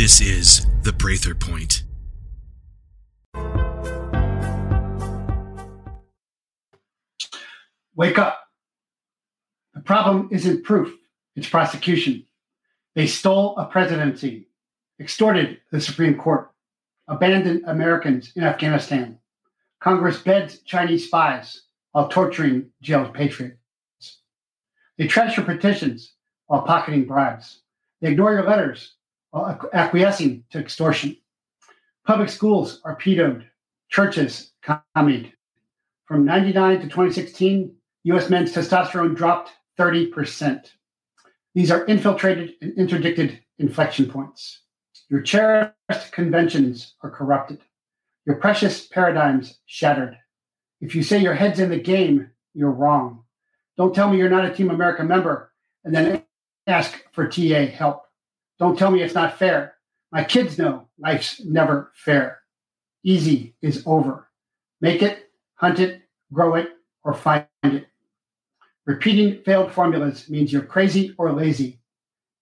This is the Prather Point. Wake up. The problem isn't proof, it's prosecution. They stole a presidency, extorted the Supreme Court, abandoned Americans in Afghanistan. Congress beds Chinese spies while torturing jailed patriots. They trash your petitions while pocketing bribes. They ignore your letters acquiescing to extortion. Public schools are pedoed, churches commied. From 99 to 2016, US men's testosterone dropped 30%. These are infiltrated and interdicted inflection points. Your cherished conventions are corrupted. Your precious paradigms shattered. If you say your head's in the game, you're wrong. Don't tell me you're not a Team America member and then ask for TA help. Don't tell me it's not fair. My kids know life's never fair. Easy is over. Make it, hunt it, grow it, or find it. Repeating failed formulas means you're crazy or lazy.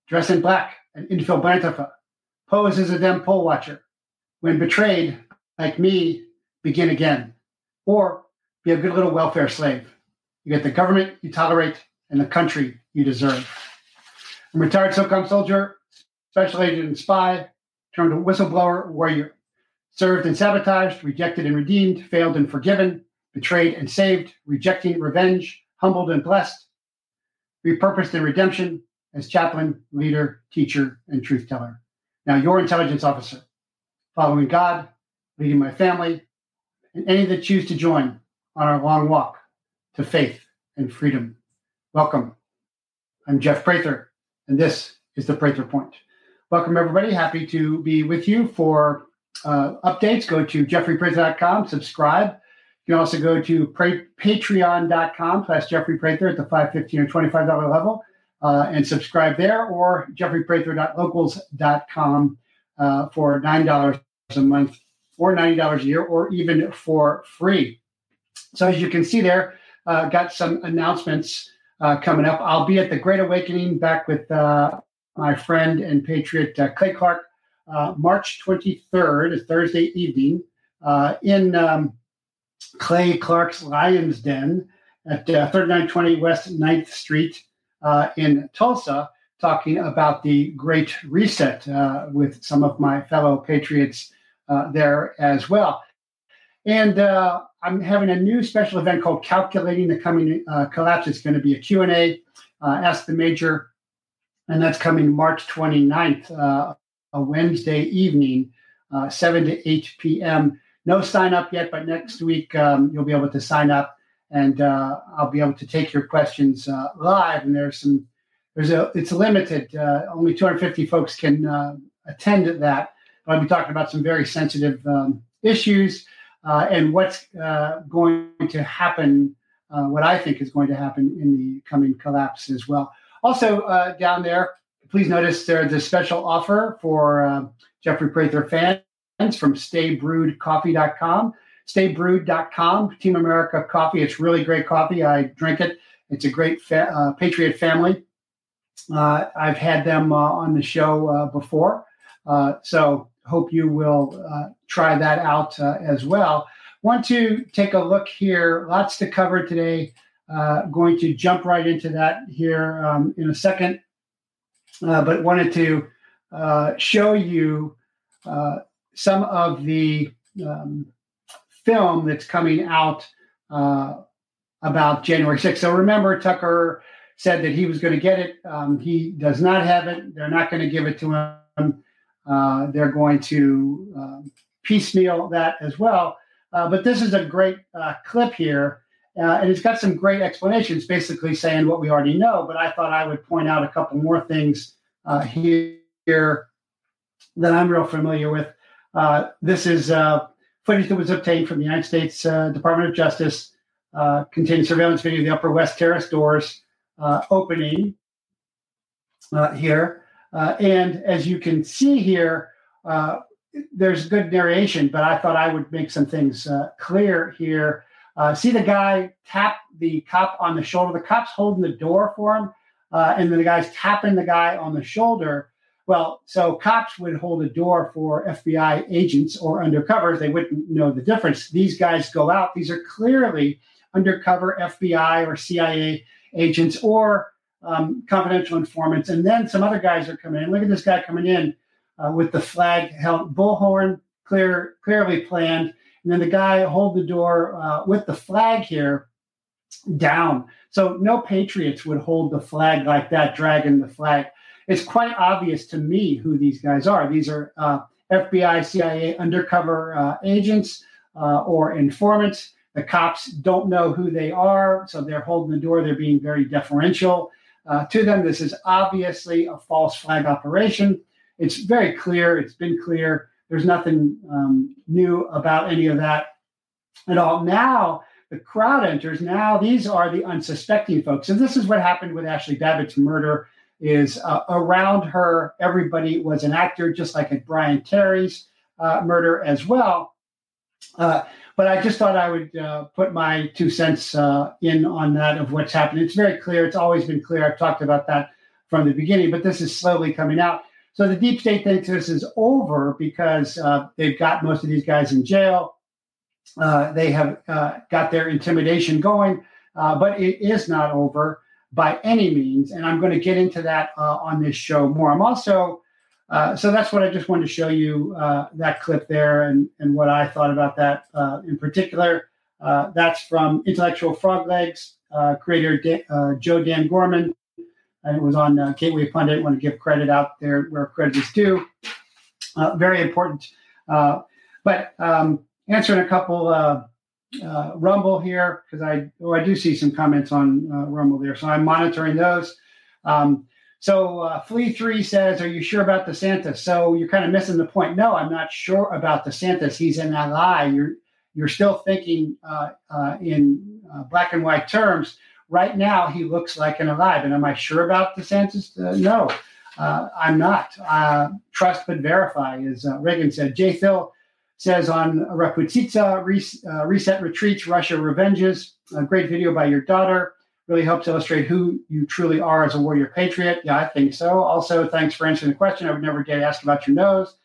Dress in black and infill Antifa. Pose as a Dem poll watcher. When betrayed, like me, begin again. Or be a good little welfare slave. You get the government you tolerate and the country you deserve. I'm retired SOCOM soldier, special agent and spy, turned whistleblower warrior. Served and sabotaged, rejected and redeemed, failed and forgiven, betrayed and saved, rejecting revenge, humbled and blessed, repurposed in redemption as chaplain, leader, teacher, and truth teller. Now, your intelligence officer, following God, leading my family, and any that choose to join on our long walk to faith and freedom. Welcome. I'm Jeff Prather, and this is the Prather Point. Welcome, everybody. Happy to be with you for uh, updates. Go to jeffreyprather.com, subscribe you can also go to patreon.com slash Jeffrey at the 515 or $25 level uh, and subscribe there or jeffreyprather.locals.com uh, for $9 a month or $90 a year or even for free. So as you can see there, uh, got some announcements uh, coming up. I'll be at the Great Awakening back with uh, my friend and patriot uh, Clay Clark March 23rd, Thursday evening in um, Clay Clark's Lion's Den at uh, 3920 West 9th Street uh, in Tulsa, talking about the Great Reset uh, with some of my fellow patriots uh, there as well. And uh, I'm having a new special event called Calculating the Coming uh, Collapse. It's going to be a Q&A, Ask the Major, and that's coming March 29th, a Wednesday evening, 7 to 8 p.m no sign up yet, but next week um, you'll be able to sign up, and uh, I'll be able to take your questions uh, live. And there's some, there's a, it's limited. Uh, only 250 folks can uh, attend that. But I'll be talking about some very sensitive um, issues uh, and what's uh, going to happen. what I think is going to happen in the coming collapse as well. Also down there, please notice there's a special offer for Jeffrey Prather fans from staybrewedcoffee.com. Staybrewed.com, Team America coffee. It's really great coffee. I drink it. It's a great fa- uh, Patriot family. Uh, I've had them uh, on the show uh, before. Uh, so hope you will uh, try that out as well. Want to take a look here. Lots to cover today. Going to jump right into that here um, in a second. but wanted to show you some of the um, film that's coming out uh, about January 6th. So remember, Tucker said that he was going to get it. Um, he does not have it. They're not going to give it to him. Uh, they're going to um, piecemeal that as well. Uh, but this is a great uh, clip here. Uh, and it's got some great explanations, basically saying what we already know. But I thought I would point out a couple more things uh, here that I'm real familiar with. Uh, this is uh, footage that was obtained from the United States uh, Department of Justice, uh, surveillance video of the Upper West Terrace doors uh, opening here. and as you can see here, there's good narration, but I thought I would make some things clear here. See the guy tap the cop on the shoulder. The cop's holding the door for him, and then the guy's tapping the guy on the shoulder. Well, so cops would hold a door for FBI agents or undercovers. They wouldn't know the difference. These guys go out. These are clearly undercover FBI or CIA agents or um, confidential informants. And then some other guys are coming in. Look at this guy coming in uh, with the flag held, bullhorn, clear, clearly planned. And then the guy hold the door uh, with the flag here down. So no patriots would hold the flag like that, dragging the flag. It's quite obvious to me who these guys are. These are uh, FBI, CIA undercover uh, agents uh, or informants. The cops don't know who they are, so they're holding the door. They're being very deferential uh, to them. This is obviously a false flag operation. It's very clear. It's been clear. There's nothing um, new about any of that at all. Now, the crowd enters. Now these are the unsuspecting folks, and this is what happened with Ashli Babbitt's murder. Is uh, around her, everybody was an actor, just like at Brian Terry's uh, murder as well. Uh, but I just thought I would uh, put my two cents uh, in on that of what's happened. It's very clear. It's always been clear. I've talked about that from the beginning, but this is slowly coming out. So the deep state thinks this is over because uh, they've got most of these guys in jail. Uh, they have uh, got their intimidation going, uh, but it is not over by any means. And I'm going to get into that uh, on this show more. I'm also, uh, so that's what I just wanted to show you that clip there and, and what I thought about that in particular. that's from Intellectual Frog Legs, creator Joe Dan Gorman. And it was on Gateway Pundit. I want to give credit out there where credit is due. very important. but um, answering a couple uh, uh, Rumble here because I oh I do see some comments on uh, Rumble there, so I'm monitoring those. Um, so uh, Flea Three says, "Are you sure about DeSantis?" So you're kind of missing the point. No, I'm not sure about DeSantis. He's an ally. You're you're still thinking uh, uh, in uh, black and white terms. Right now, he looks like an alive. And am I sure about DeSantis? Uh, no, uh, I'm not. Uh, trust but verify, as Reagan said. Jay Phil says on Rasputitsa, uh, Reset Retreats, Russia Revenges, a great video by your daughter. Really helps illustrate who you truly are as a warrior patriot. Yeah, I think so. Also, thanks for answering the question. I would never get asked about your nose.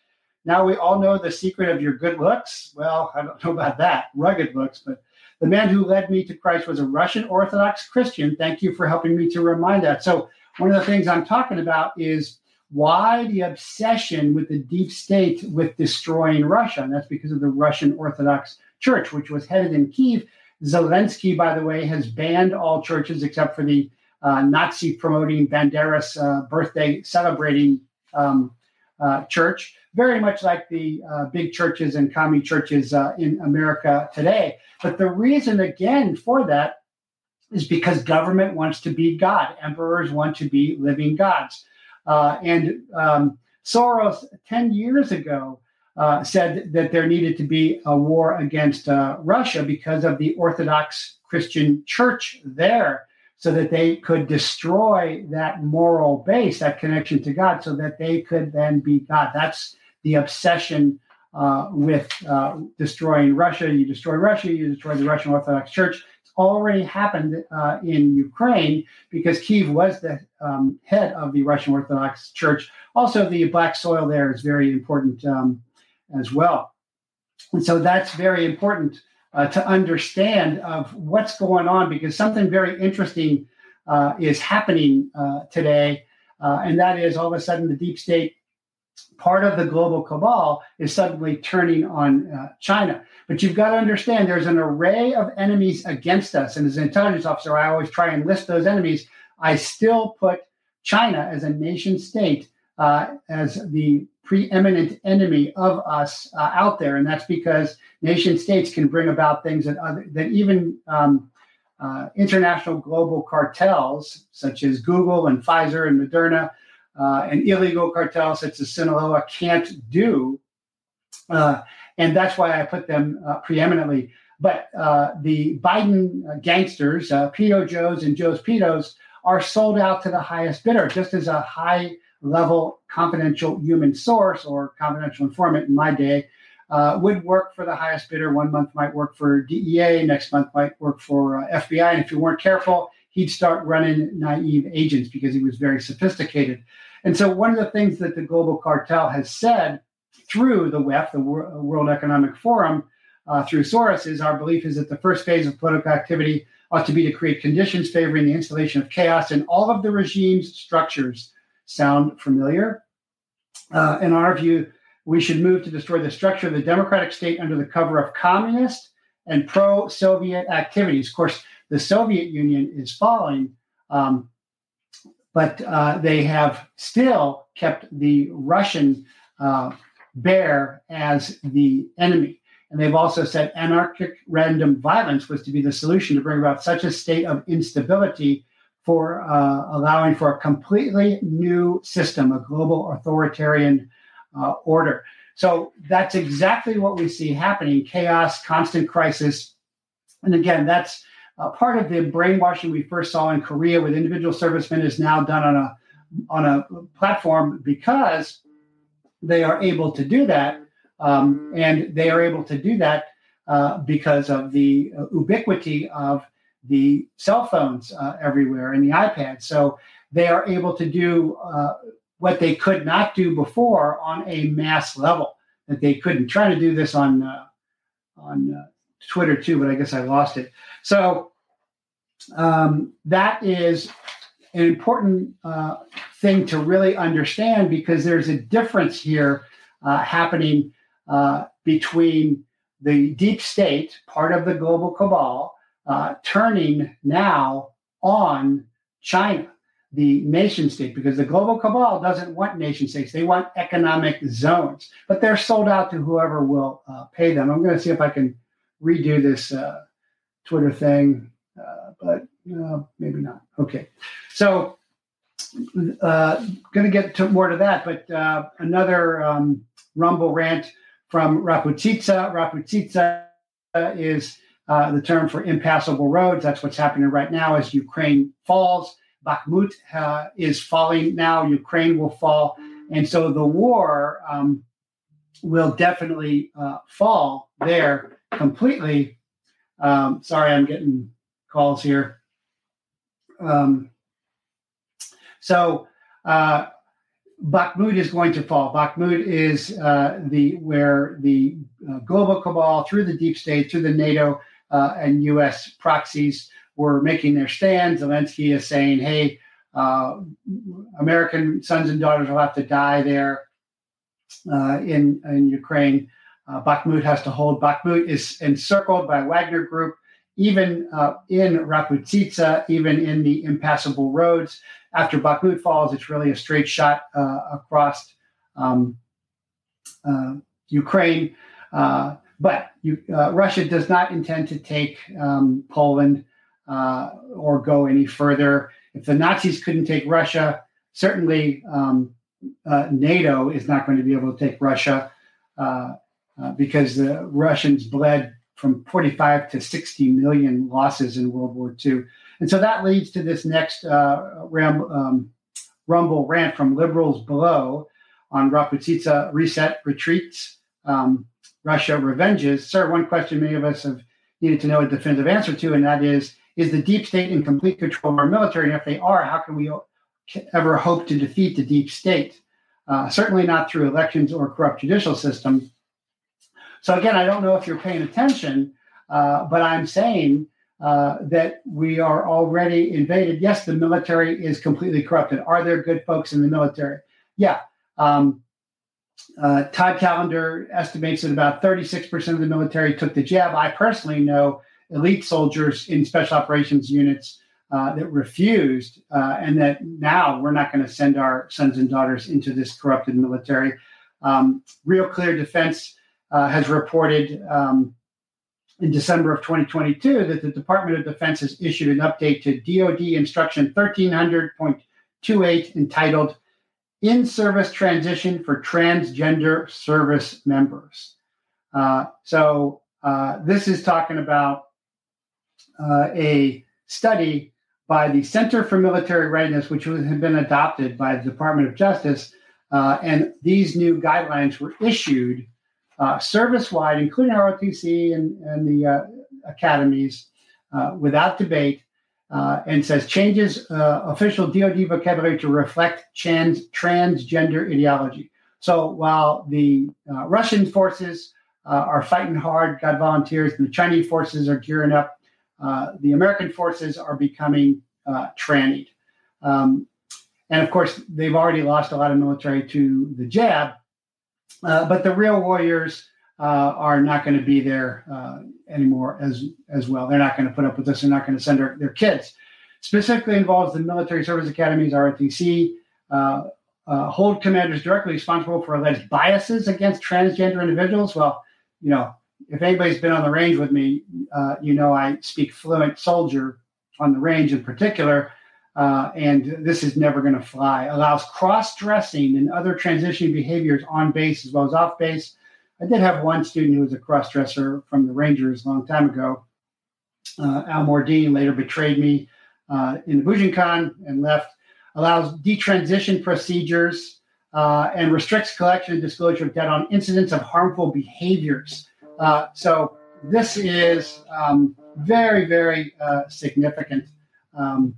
Now we all know the secret of your good looks. Well, I don't know about that, rugged looks, but the man who led me to Christ was a Russian Orthodox Christian. Thank you for helping me to remind that. So, one of the things I'm talking about is why the obsession with the deep state with destroying Russia? And that's because of the Russian Orthodox Church, which was headed in Kiev. Zelensky, by the way, has banned all churches except for the uh, Nazi promoting Bandera's uh, birthday celebrating um, uh, church, very much like the uh, big churches and commie churches uh, in America today. But the reason, again, for that is because government wants to be God. Emperors want to be living gods. Uh, and um, Soros, 10 years ago, uh, said that there needed to be a war against Russia because of the Orthodox Christian church there, so that they could destroy that moral base, that connection to God, so that they could then be God. That's the obsession uh, with uh, destroying Russia. You destroy Russia, you destroy the Russian Orthodox Church It's already happened uh, in Ukraine because Kiev was the um, head of the Russian Orthodox Church. Also, the black soil there is very important um, as well. And so that's very important uh, to understand of what's going on because something very interesting uh, is happening uh, today. Uh, and that is all of a sudden the deep state part of the global cabal is suddenly turning on uh, China. But you've got to understand there's an array of enemies against us. And as an intelligence officer, I always try and list those enemies. I still put China as a nation state uh, as the preeminent enemy of us uh, out there. And that's because nation states can bring about things that, other, that even um, uh, international global cartels, such as Google and Pfizer and Moderna, uh, and illegal cartels such as Sinaloa can't do. Uh, and that's why I put them uh, preeminently. But uh, the Biden gangsters, Pedo Joes and Joe's Pedos, are sold out to the highest bidder, just as a high level confidential human source or confidential informant in my day uh, would work for the highest bidder. One month might work for DEA, next month might work for uh, FBI. And if you weren't careful, he'd start running naive agents because he was very sophisticated. And so, one of the things that the global cartel has said through the WEF, the World Economic Forum, uh, through Soros, is our belief is that the first phase of political activity ought to be to create conditions favoring the installation of chaos in all of the regime's structures. Sound familiar? Uh, in our view, we should move to destroy the structure of the democratic state under the cover of communist and pro Soviet activities. Of course, the Soviet Union is falling, um, but uh, they have still kept the Russian uh, bear as the enemy. And they've also said anarchic random violence was to be the solution to bring about such a state of instability for uh, allowing for a completely new system, a global authoritarian uh, order. So that's exactly what we see happening chaos, constant crisis. And again, that's uh, part of the brainwashing we first saw in Korea with individual servicemen is now done on a on a platform because they are able to do that, um, and they are able to do that uh, because of the ubiquity of the cell phones uh, everywhere and the iPads. So they are able to do uh, what they could not do before on a mass level. That they couldn't. Try to do this on uh, on uh, Twitter too, but I guess I lost it. So um, that is an important uh, thing to really understand because there's a difference here uh, happening between the deep state, part of the global cabal, uh, turning now on China the nation state because the global cabal doesn't want nation states. They want economic zones, but they're sold out to whoever will uh, pay them. I'm going to see if I can redo this uh, Twitter thing, uh, but maybe not. Okay. So, uh, going to get to more to that, but uh, another um, Rumble rant from Rasputitsa. Rasputitsa is the term for impassable roads. That's what's happening right now as Ukraine falls Bakhmut uh, is falling now. Ukraine will fall, and so the war um, will definitely uh, fall there completely. Um, sorry, I'm getting calls here. Um, so uh, Bakhmut is going to fall. Bakhmut is uh, the where the uh, global cabal, through the deep state, through the NATO uh, and U.S. proxies, were making their stand. Zelensky is saying, hey, uh, American sons and daughters will have to die there uh, in, in Ukraine. Uh, Bakhmut has to hold. Bakhmut is encircled by Wagner Group, even uh, in Rasputitsa, even in the impassable roads. After Bakhmut falls, it's really a straight shot uh, across um, uh, Ukraine. But you, Russia does not intend to take um, Poland uh, or go any further. If the Nazis couldn't take Russia, certainly um, uh, NATO is not going to be able to take Russia uh, uh because the Russians bled from 45 to 60 million losses in World War II. And so that leads to this next uh, ram, um, rumble rant from liberals below on Rasputitsa reset retreats, um, Russia revenges. Sir, one question many of us have needed to know a definitive answer to, and that is is the deep state in complete control of our military? And if they are, how can we ever hope to defeat the deep state? Uh, certainly not through elections or corrupt judicial system. So again, I don't know if you're paying attention, uh, but I'm saying uh, that we are already invaded. Yes, the military is completely corrupted. Are there good folks in the military? Yeah. Um, uh, Todd Callender estimates that about 36% of the military took the jab. I personally know elite soldiers in special operations units uh, that refused, uh, and that now we're not going to send our sons and daughters into this corrupted military. Um, Real Clear Defense uh, has reported um, in December of 2022 that the Department of Defense has issued an update to DoD Instruction 1300.28 entitled "In Service Transition for Transgender Service Members." Uh, so uh, this is talking about uh, a study by the Center for Military Readiness, which had been adopted by the Department of Justice. Uh, and these new guidelines were issued uh, service wide, including ROTC and, and the uh, academies, without debate. Uh, and says changes uh, official DoD vocabulary to reflect trans, transgender ideology. So while the uh, Russian forces uh, are fighting hard, got volunteers, the Chinese forces are gearing up, uh, the American forces are becoming uh, trannied. Um, and of course, they've already lost a lot of military to the jab, but the real warriors are not going to be there anymore as as well. They're not going to put up with this. They're not going to send their, their kids. Specifically involves the military service academies, ROTC, uh, uh, hold commanders directly responsible for alleged biases against transgender individuals. Well, you know, if anybody's been on the range with me, uh, you know I speak fluent soldier on the range in particular. Uh, and this is never going to fly. Allows cross dressing and other transitioning behaviors on base as well as off base. I did have one student who was a cross dresser from the Rangers a long time ago. Uh, Al Mordine later betrayed me uh, in the Bujinkan and left. Allows detransition procedures uh, and restricts collection and disclosure of data on incidents of harmful behaviors. Uh, so this is um, very, very uh, significant um,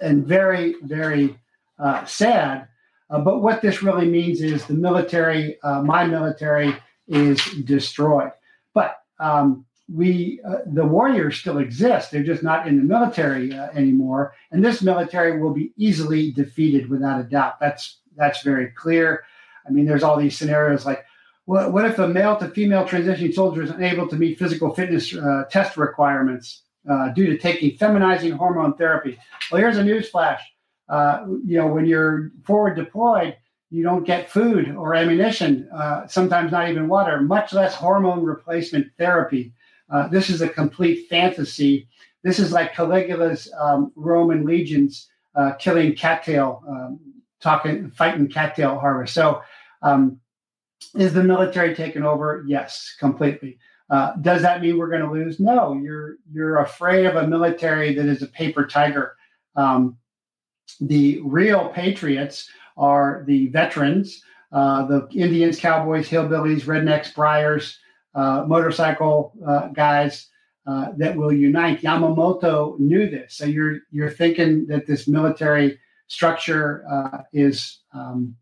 and very, very uh, sad uh, but what this really means is the military, uh, my military, is destroyed. But um, we, uh, the warriors still exist. They're just not in the military uh, anymore, and this military will be easily defeated without a doubt. That's that's very clear. I mean, there's all these scenarios like, what, what if a male to female transitioning soldier is unable to meet physical fitness uh, test requirements uh, due to taking feminizing hormone therapy? Well, here's a news flash uh, you know, when you're forward deployed, you don't get food or ammunition, uh, sometimes not even water, much less hormone replacement therapy. Uh, this is a complete fantasy. This is like Caligula's um, Roman legions uh, killing cattail, um, talking, fighting cattail harvest. So, um, is the military taken over? Yes, completely. Uh, does that mean we're going to lose? No. You're you're afraid of a military that is a paper tiger. Um, the real patriots are the veterans, uh, the Indians, cowboys, hillbillies, rednecks, briars, uh, motorcycle uh, guys uh, that will unite. Yamamoto knew this. So you're you're thinking that this military structure uh, is um,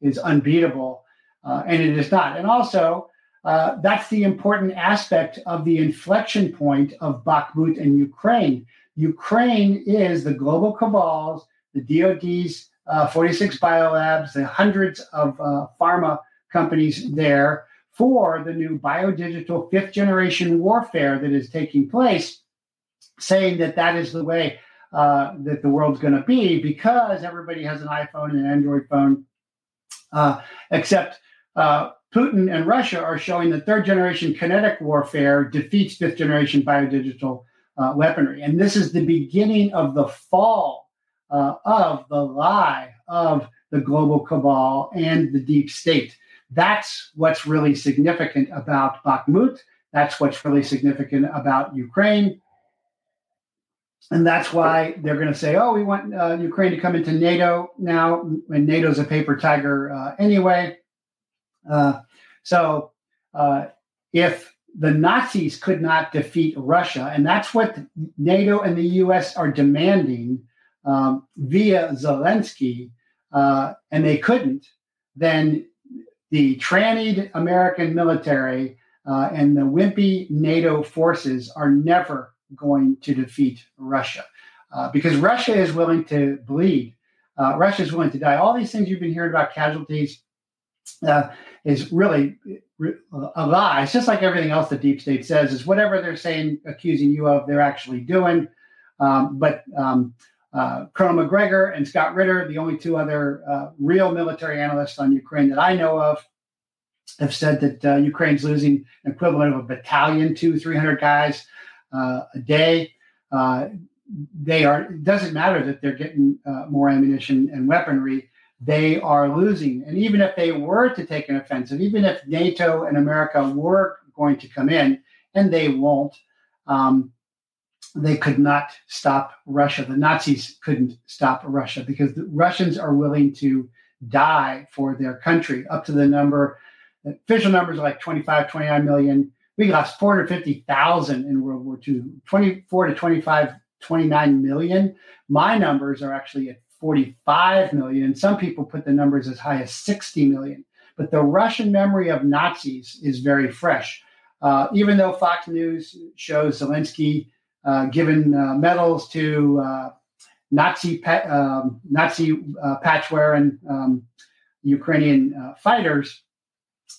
is unbeatable, uh, and it is not. And also, that's the important aspect of the inflection point of Bakhmut and Ukraine. Ukraine is the global cabal's the DoD's uh, 46 biolabs, the hundreds of uh, pharma companies there for the new biodigital fifth generation warfare that is taking place, saying that that is the way uh, that the world's going to be because everybody has an iPhone and an Android phone, uh, except uh, Putin and Russia are showing that third generation kinetic warfare defeats fifth generation biodigital uh, weaponry. And this is the beginning of the fall uh, of the lie of the global cabal and the deep state. That's what's really significant about Bakhmut. That's what's really significant about Ukraine. And that's why they're going to say, oh, we want uh, Ukraine to come into NATO now, and NATO's a paper tiger uh, anyway. Uh, so uh, if the Nazis could not defeat Russia, and that's what NATO and the US are demanding um, via Zelensky, uh, and they couldn't, then the trannied American military uh, and the wimpy NATO forces are never going to defeat Russia uh, because Russia is willing to bleed. Uh, Russia is willing to die. All these things you've been hearing about casualties uh, is really a lie. It's just like everything else the deep state says is whatever they're saying, accusing you of, they're actually doing. Um, but um, uh, Colonel Macgregor and Scott Ritter, the only two other uh, real military analysts on Ukraine that I know of, have said that uh, Ukraine's losing an equivalent of a battalion, two, 300 guys uh, a day. Uh, they are, it doesn't matter that they're getting uh, more ammunition and weaponry, they are losing. And even if they were to take an offensive, even if NATO and America were going to come in, and they won't, um, they could not stop Russia. The Nazis couldn't stop Russia because the Russians are willing to die for their country, up to the number, official numbers are like 25, 29 million. We lost 450,000 in World War II, 24 to 25 29 million. My numbers are actually at 45 million, and some people put the numbers as high as 60 million. But the Russian memory of Nazis is very fresh. Uh, even though Fox News shows Zelensky uh, given uh, medals to uh, Nazi pa- um, Nazi uh, patchwear um, Ukrainian uh, fighters,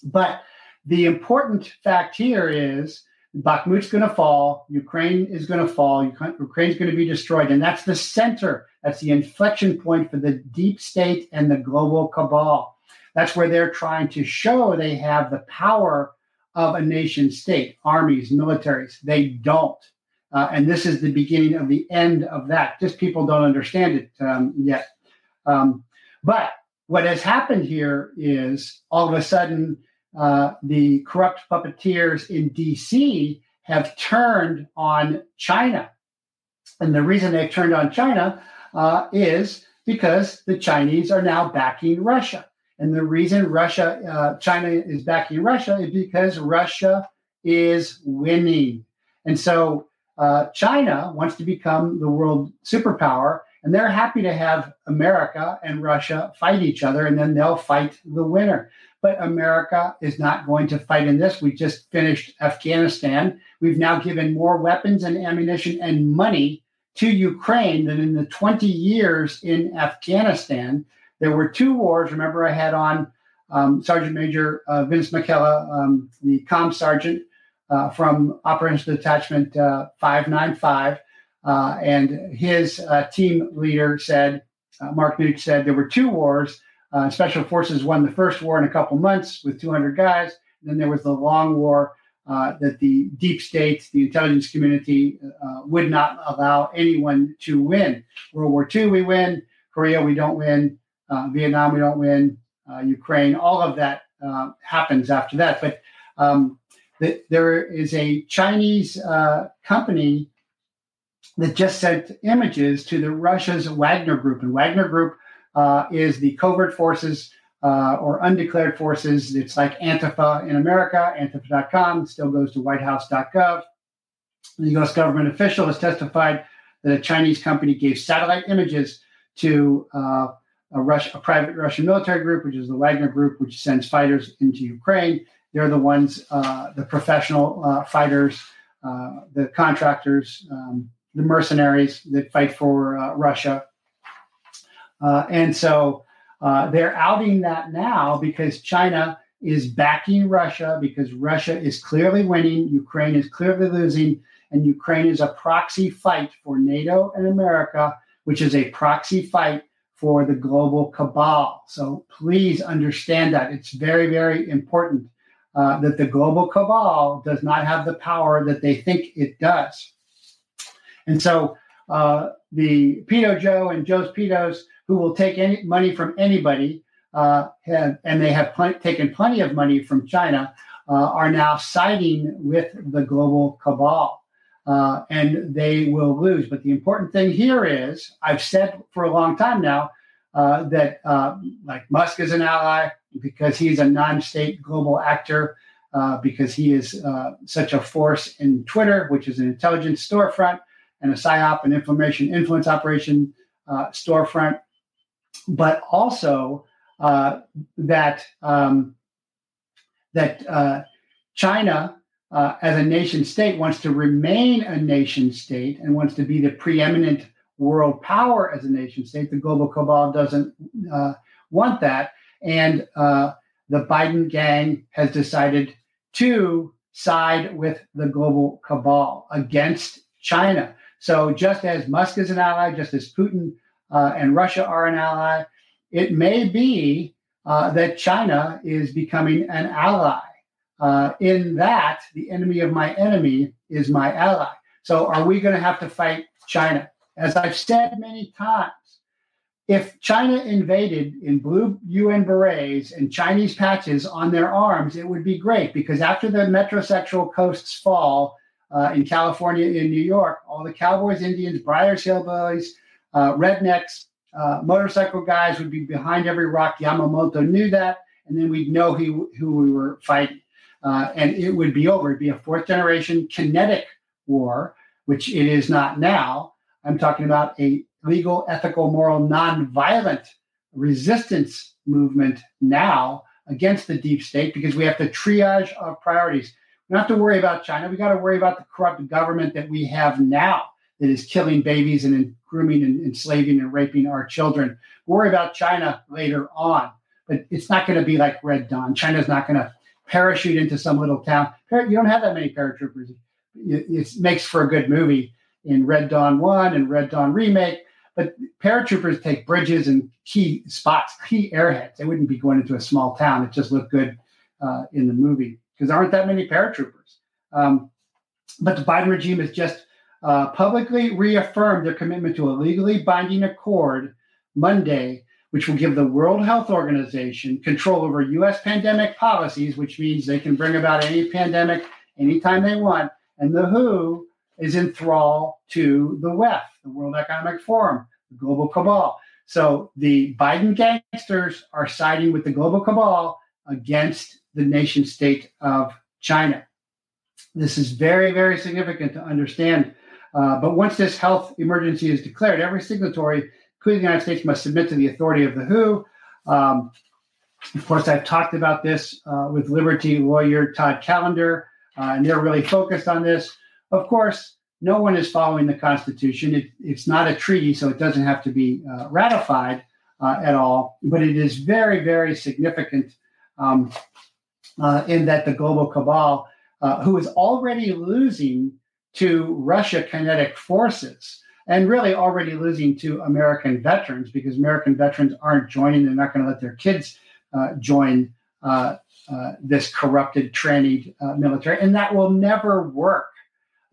but the important fact here is Bakhmut's going to fall, Ukraine is going to fall, Ukraine's going to be destroyed, and that's the center. That's the inflection point for the deep state and the global cabal. That's where they're trying to show they have the power of a nation state, armies, militaries. They don't. Uh, and this is the beginning of the end of that. Just people don't understand it um, yet. Um, but what has happened here is all of a sudden uh, the corrupt puppeteers in DC have turned on China. And the reason they've turned on China uh, is because the Chinese are now backing Russia. And the reason Russia, uh, China is backing Russia is because Russia is winning. And so uh, China wants to become the world superpower, and they're happy to have America and Russia fight each other, and then they'll fight the winner. But America is not going to fight in this. We just finished Afghanistan. We've now given more weapons and ammunition and money to Ukraine than in the 20 years in Afghanistan. There were two wars. Remember, I had on um, Sergeant Major uh, Vince McKellar, um, the com sergeant uh, from Operations Detachment uh, 595. Uh, and his uh, team leader said, uh, Mark Nutsch said, there were two wars. Special Forces won the first war in a couple months with 200 guys. And then there was the long war that the deep state, the intelligence community, would not allow anyone to win. World War II, we win. Korea, we don't win. Vietnam, we don't win. Ukraine, all of that happens after that. But um, that there is a Chinese uh, company that just sent images to the Russia's Wagner Group, and Wagner Group uh, is the covert forces uh, or undeclared forces. It's like Antifa in America. Antifa.com still goes to WhiteHouse.gov. The U.S. government official has testified that a Chinese company gave satellite images to uh, a, Rush, a private Russian military group, which is the Wagner Group, which sends fighters into Ukraine. They're the ones, uh, the professional uh, fighters, uh, the contractors, um, the mercenaries that fight for uh, Russia. Uh, and so they're outing that now because China is backing Russia because Russia is clearly winning, Ukraine is clearly losing, and Ukraine is a proxy fight for NATO and America, which is a proxy fight for the global cabal. So please understand that. It's very, very important uh, that the global cabal does not have the power that they think it does. And so uh, the Pedo Joe and Joe's Pedos, who will take any money from anybody, uh, have, and they have pl- taken plenty of money from China, uh, are now siding with the global cabal. Uh, and they will lose. But the important thing here is I've said for a long time now uh, that uh, like Musk is an ally because he's a non-state global actor, uh, because he is uh, such a force in Twitter, which is an intelligence storefront and a psyop and information influence operation uh, storefront, but also that um, that China. Uh, as a nation state wants to remain a nation state and wants to be the preeminent world power as a nation state. The global cabal doesn't uh, want that. And uh, the Biden gang has decided to side with the global cabal against China. So, just as Musk is an ally, just as Putin uh, and Russia are an ally, it may be uh, that China is becoming an ally. Uh, in that, the enemy of my enemy is my ally. So, are we going to have to fight China? As I've said many times, if China invaded in blue UN berets and Chinese patches on their arms, it would be great because after the metrosexual coasts fall uh, in California, in New York, all the cowboys, Indians, Briars hillbillies, uh, rednecks, uh, motorcycle guys would be behind every rock. Yamamoto knew that, and then we'd know who, who we were fighting. Uh, and it would be over. It'd be a fourth generation kinetic war, which it is not now I'm talking about a legal, ethical, moral, nonviolent resistance movement now against the deep state because we have to triage our priorities. We don't have to worry about China. We got to worry about the corrupt government that we have now that is killing babies and grooming and enslaving and raping our children. Worry about China later on, but it's not going to be like Red Dawn. China's not going to parachute into some little town. You don't have that many paratroopers. It makes for a good movie in Red Dawn 1 and Red Dawn Remake. But paratroopers take bridges and key spots, key airheads. They wouldn't be going into a small town. It just looked good uh, in the movie because there aren't that many paratroopers. Um, but the Biden regime has just uh, publicly reaffirmed their commitment to a legally binding accord Monday, which will give the World Health Organization control over U.S. pandemic policies, which means they can bring about any pandemic anytime they want. And the WHO is in thrall to the WEF, the World Economic Forum, the global cabal. So the Biden gangsters are siding with the global cabal against the nation state of China. This is very, very significant to understand. Uh, but once this health emergency is declared, every signatory, including the United States, must submit to the authority of the WHO. Um, of course, I've talked about this uh, with Liberty lawyer Todd Callender, uh, and they're really focused on this. Of course, no one is following the Constitution. It, it's not a treaty, so it doesn't have to be uh, ratified uh, at all. But it is very, very significant um, uh, in that the global cabal, uh, who is already losing to Russia kinetic forces, and really already losing to American veterans because American veterans aren't joining. They're not going to let their kids uh, join uh, this corrupted, trannied military, and that will never work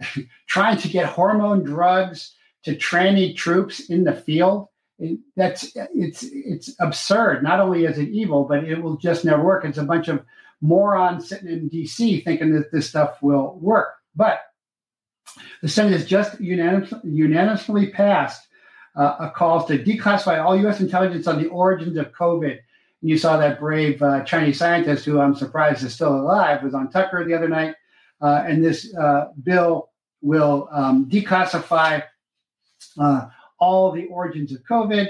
trying to get hormone drugs to tranny troops in the field that's it's it's absurd. Not only is it evil but it will just never work. It's a bunch of morons sitting in dc thinking that this stuff will work. But the senate has just unanimously, unanimously passed uh, a call to declassify all u.s intelligence on the origins of covid. And you saw that brave uh, chinese scientist who i'm surprised is still alive was on tucker the other night uh, and this uh, bill will um, declassify uh, all the origins of COVID.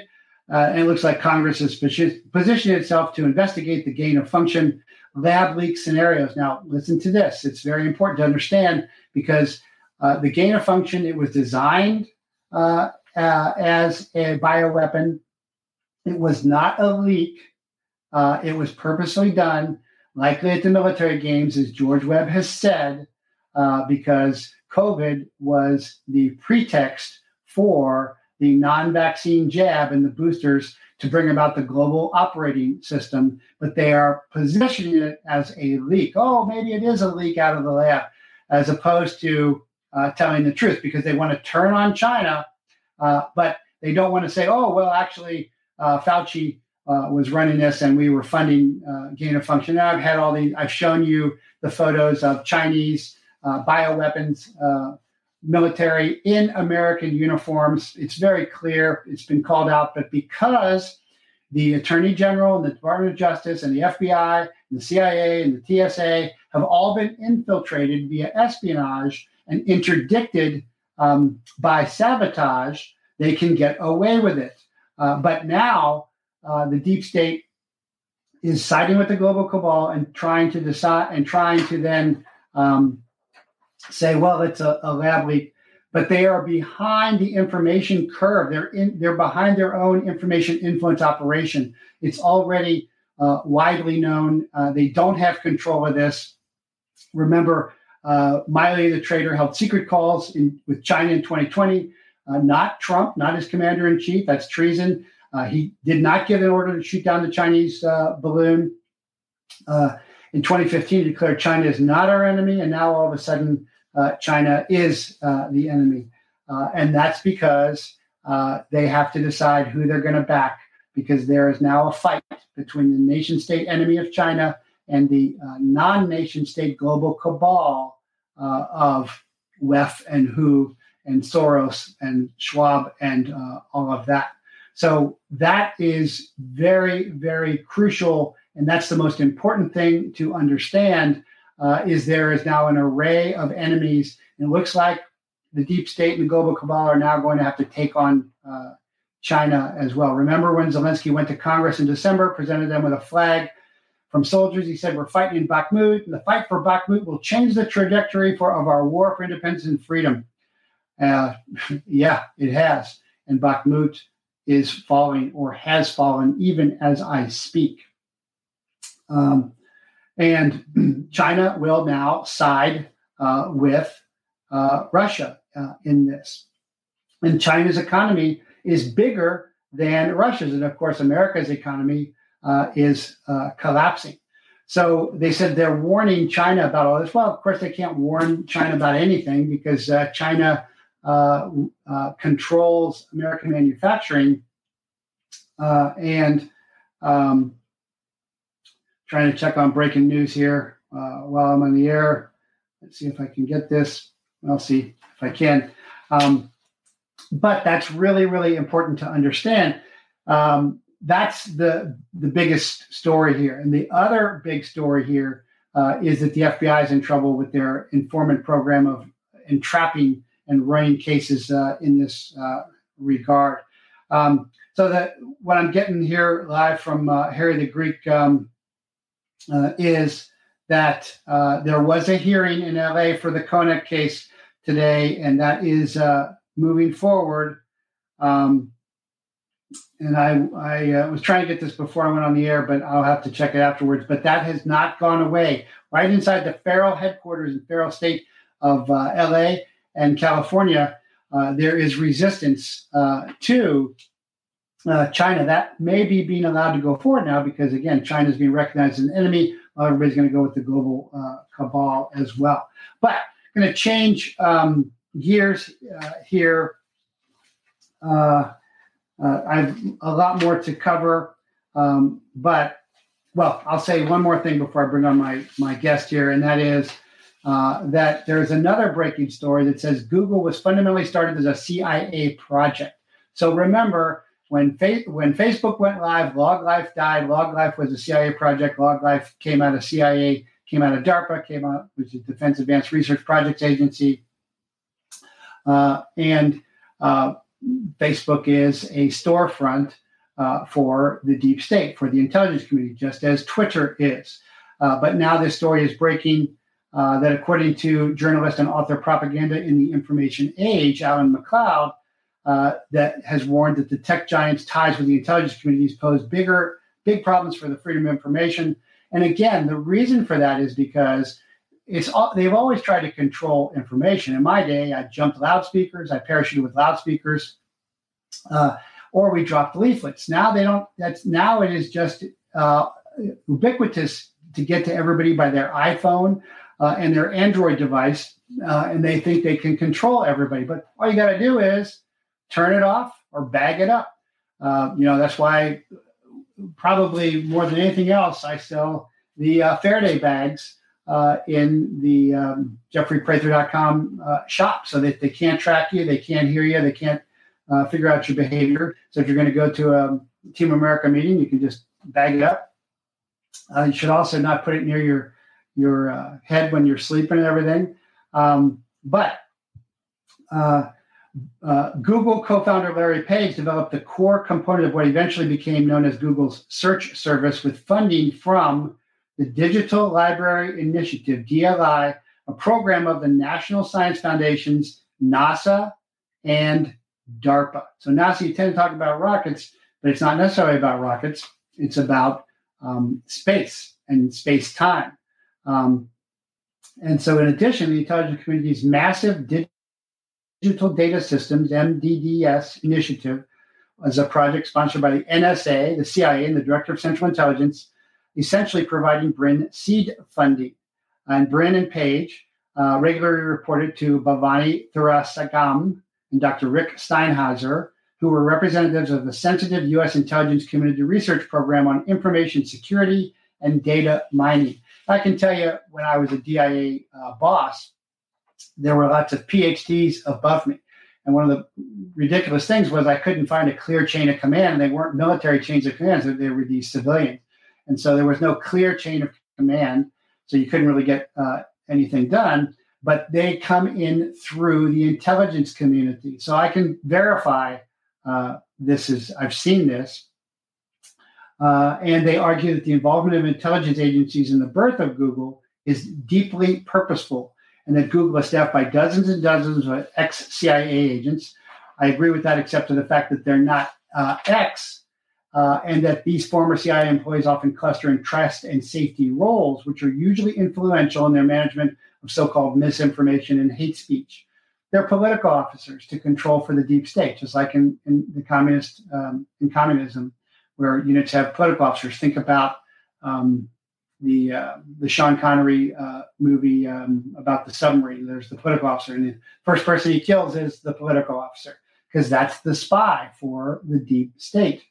Uh, and it looks like Congress has positioned itself to investigate the gain of function lab leak scenarios. Now, listen to this. It's very important to understand because uh, the gain of function, it was designed uh, uh, as a bioweapon. It was not a leak. Uh, it was purposely done, likely at the military games, as George Webb has said, because COVID was the pretext for the non vaccine jab and the boosters to bring about the global operating system, but they are positioning it as a leak. Oh, maybe it is a leak out of the lab, as opposed to uh, telling the truth because they want to turn on China, uh, but they don't want to say, oh, well, actually, uh, Fauci uh, was running this and we were funding uh, gain of function. Now I've had all these, I've shown you the photos of Chinese uh, bioweapons uh, military in American uniforms. It's very clear. It's been called out, but because the Attorney General and the Department of Justice and the FBI and the CIA and the TSA have all been infiltrated via espionage and interdicted um, by sabotage, they can get away with it. Uh, but now uh, the deep state is siding with the global cabal and trying to decide and trying to then um, say, well, it's a, a lab leak, but they are behind the information curve. They're in, they're behind their own information influence operation. It's already uh, widely known. Uh, they don't have control of this. Remember, uh, Milley the trader held secret calls in, with China in 2020. Uh, not Trump, not his commander in chief. That's treason. Uh, he did not give an order to shoot down the Chinese uh, balloon. in 2015, he declared China is not our enemy, and now all of a sudden uh, China is uh, the enemy. Uh, and that's because uh, they have to decide who they're going to back because there is now a fight between the nation state enemy of China and the non nation state global cabal of WEF and WHO and Soros and Schwab and all of that. So that is very, very crucial. And that's the most important thing to understand uh, is there is now an array of enemies. And it looks like the deep state and the global cabal are now going to have to take on uh, China as well. Remember when Zelensky went to Congress in December, presented them with a flag from soldiers. He said, We're fighting in Bakhmut, and the fight for Bakhmut will change the trajectory for, of our war for independence and freedom. Uh, yeah, it has. And Bakhmut is falling or has fallen even as I speak. Um, and China will now side uh, with uh, Russia uh, in this. And China's economy is bigger than Russia's. And of course, America's economy uh, is uh, collapsing. So they said they're warning China about all this. Well, of course, they can't warn China about anything because uh, China controls American manufacturing. And um, trying to check on breaking news here while I'm on the air. Let's see if I can get this. I'll see if I can. Um, but that's really, really important to understand. Um, that's the the biggest story here. And the other big story here uh, is that the FBI is in trouble with their informant program of entrapping and running cases uh, in this uh, regard. Um, so that what I'm getting here live from uh, Harry the Greek um, uh, is that uh, there was a hearing in LA for the Konnech case today, and that is moving forward. Um, and I, I uh, was trying to get this before I went on the air, but I'll have to check it afterwards. But that has not gone away. Right inside the Federal headquarters in Federal State of uh, LA and California, uh, there is resistance uh, to uh, China. That may be being allowed to go forward now because, again, China is being recognized as an enemy. Well, everybody's going to go with the global uh, cabal as well. But going to change um, gears here. Uh, I have a lot more to cover, um, but well, I'll say one more thing before I bring on my my guest here, and that is uh, that there's another breaking story that says Google was fundamentally started as a CIA project. So remember when fa- when Facebook went live, LogLife died. LogLife was a CIA project. LogLife came out of CIA, came out of DARPA, came out which is Defense Advanced Research Projects Agency, uh, and uh, Facebook is a storefront uh, for the deep state, for the intelligence community, just as Twitter is. Uh, but now this story is breaking uh, that according to journalist and author propaganda in the information age, Alan MacLeod, uh, that has warned that the tech giants' ties with the intelligence communities pose bigger, big problems for the freedom of information. And again, the reason for that is because it's they've always tried to control information. In my day, I jumped loudspeakers, I parachuted with loudspeakers, uh, or we dropped leaflets. Now they don't. That's now it is just uh, ubiquitous to get to everybody by their iPhone uh, and their Android device, uh, and they think they can control everybody. But all you got to do is turn it off or bag it up. Uh, you know that's why probably more than anything else, I sell the uh, Faraday bags uh, in the um, JeffreyPrather.com uh, shop so that they can't track you, they can't hear you, they can't uh, figure out your behavior. So if you're going to go to a Team America meeting, you can just bag it up. Uh, you should also not put it near your your uh, head when you're sleeping and everything. Um, but uh, Google co-founder Larry Page developed the core component of what eventually became known as Google's search service with funding from the Digital Library Initiative, DLI, a program of the National Science Foundation's NASA and DARPA. So NASA, you tend to talk about rockets, but it's not necessarily about rockets. It's about um, space and space time. Um, and so, in addition, the intelligence community's massive digital data systems (MDDS) initiative was a project sponsored by the NSA, the CIA, and the Director of Central Intelligence essentially providing Brin seed funding. And Brin and Page uh, regularly reported to Bhavani Thuraisingham and Dr. Rick Steinheiser, who were representatives of the sensitive U.S. intelligence community research program on information security and data mining. I can tell you, when I was a DIA uh, boss, there were lots of PhDs above me. And one of the ridiculous things was I couldn't find a clear chain of command. They weren't military chains of command, they were these civilians. And so there was no clear chain of command. So you couldn't really get uh, anything done. but they come in through the intelligence community. So I can verify uh, this is, I've seen this. Uh, and they argue that the involvement of intelligence agencies in the birth of Google is deeply purposeful and that Google is staffed by dozens and dozens of ex CIA agents. I agree with that, except for the fact that they're not uh, ex, uh, and that these former CIA employees often cluster in trust and safety roles, which are usually influential in their management of so called misinformation and hate speech. They're political officers to control for the deep state, just like in, in the communist um, in communism, where units have political officers. Think about um, the uh, the Sean Connery uh, movie um, about the submarine. There's the political officer, and the first person he kills is the political officer because that's the spy for the deep state.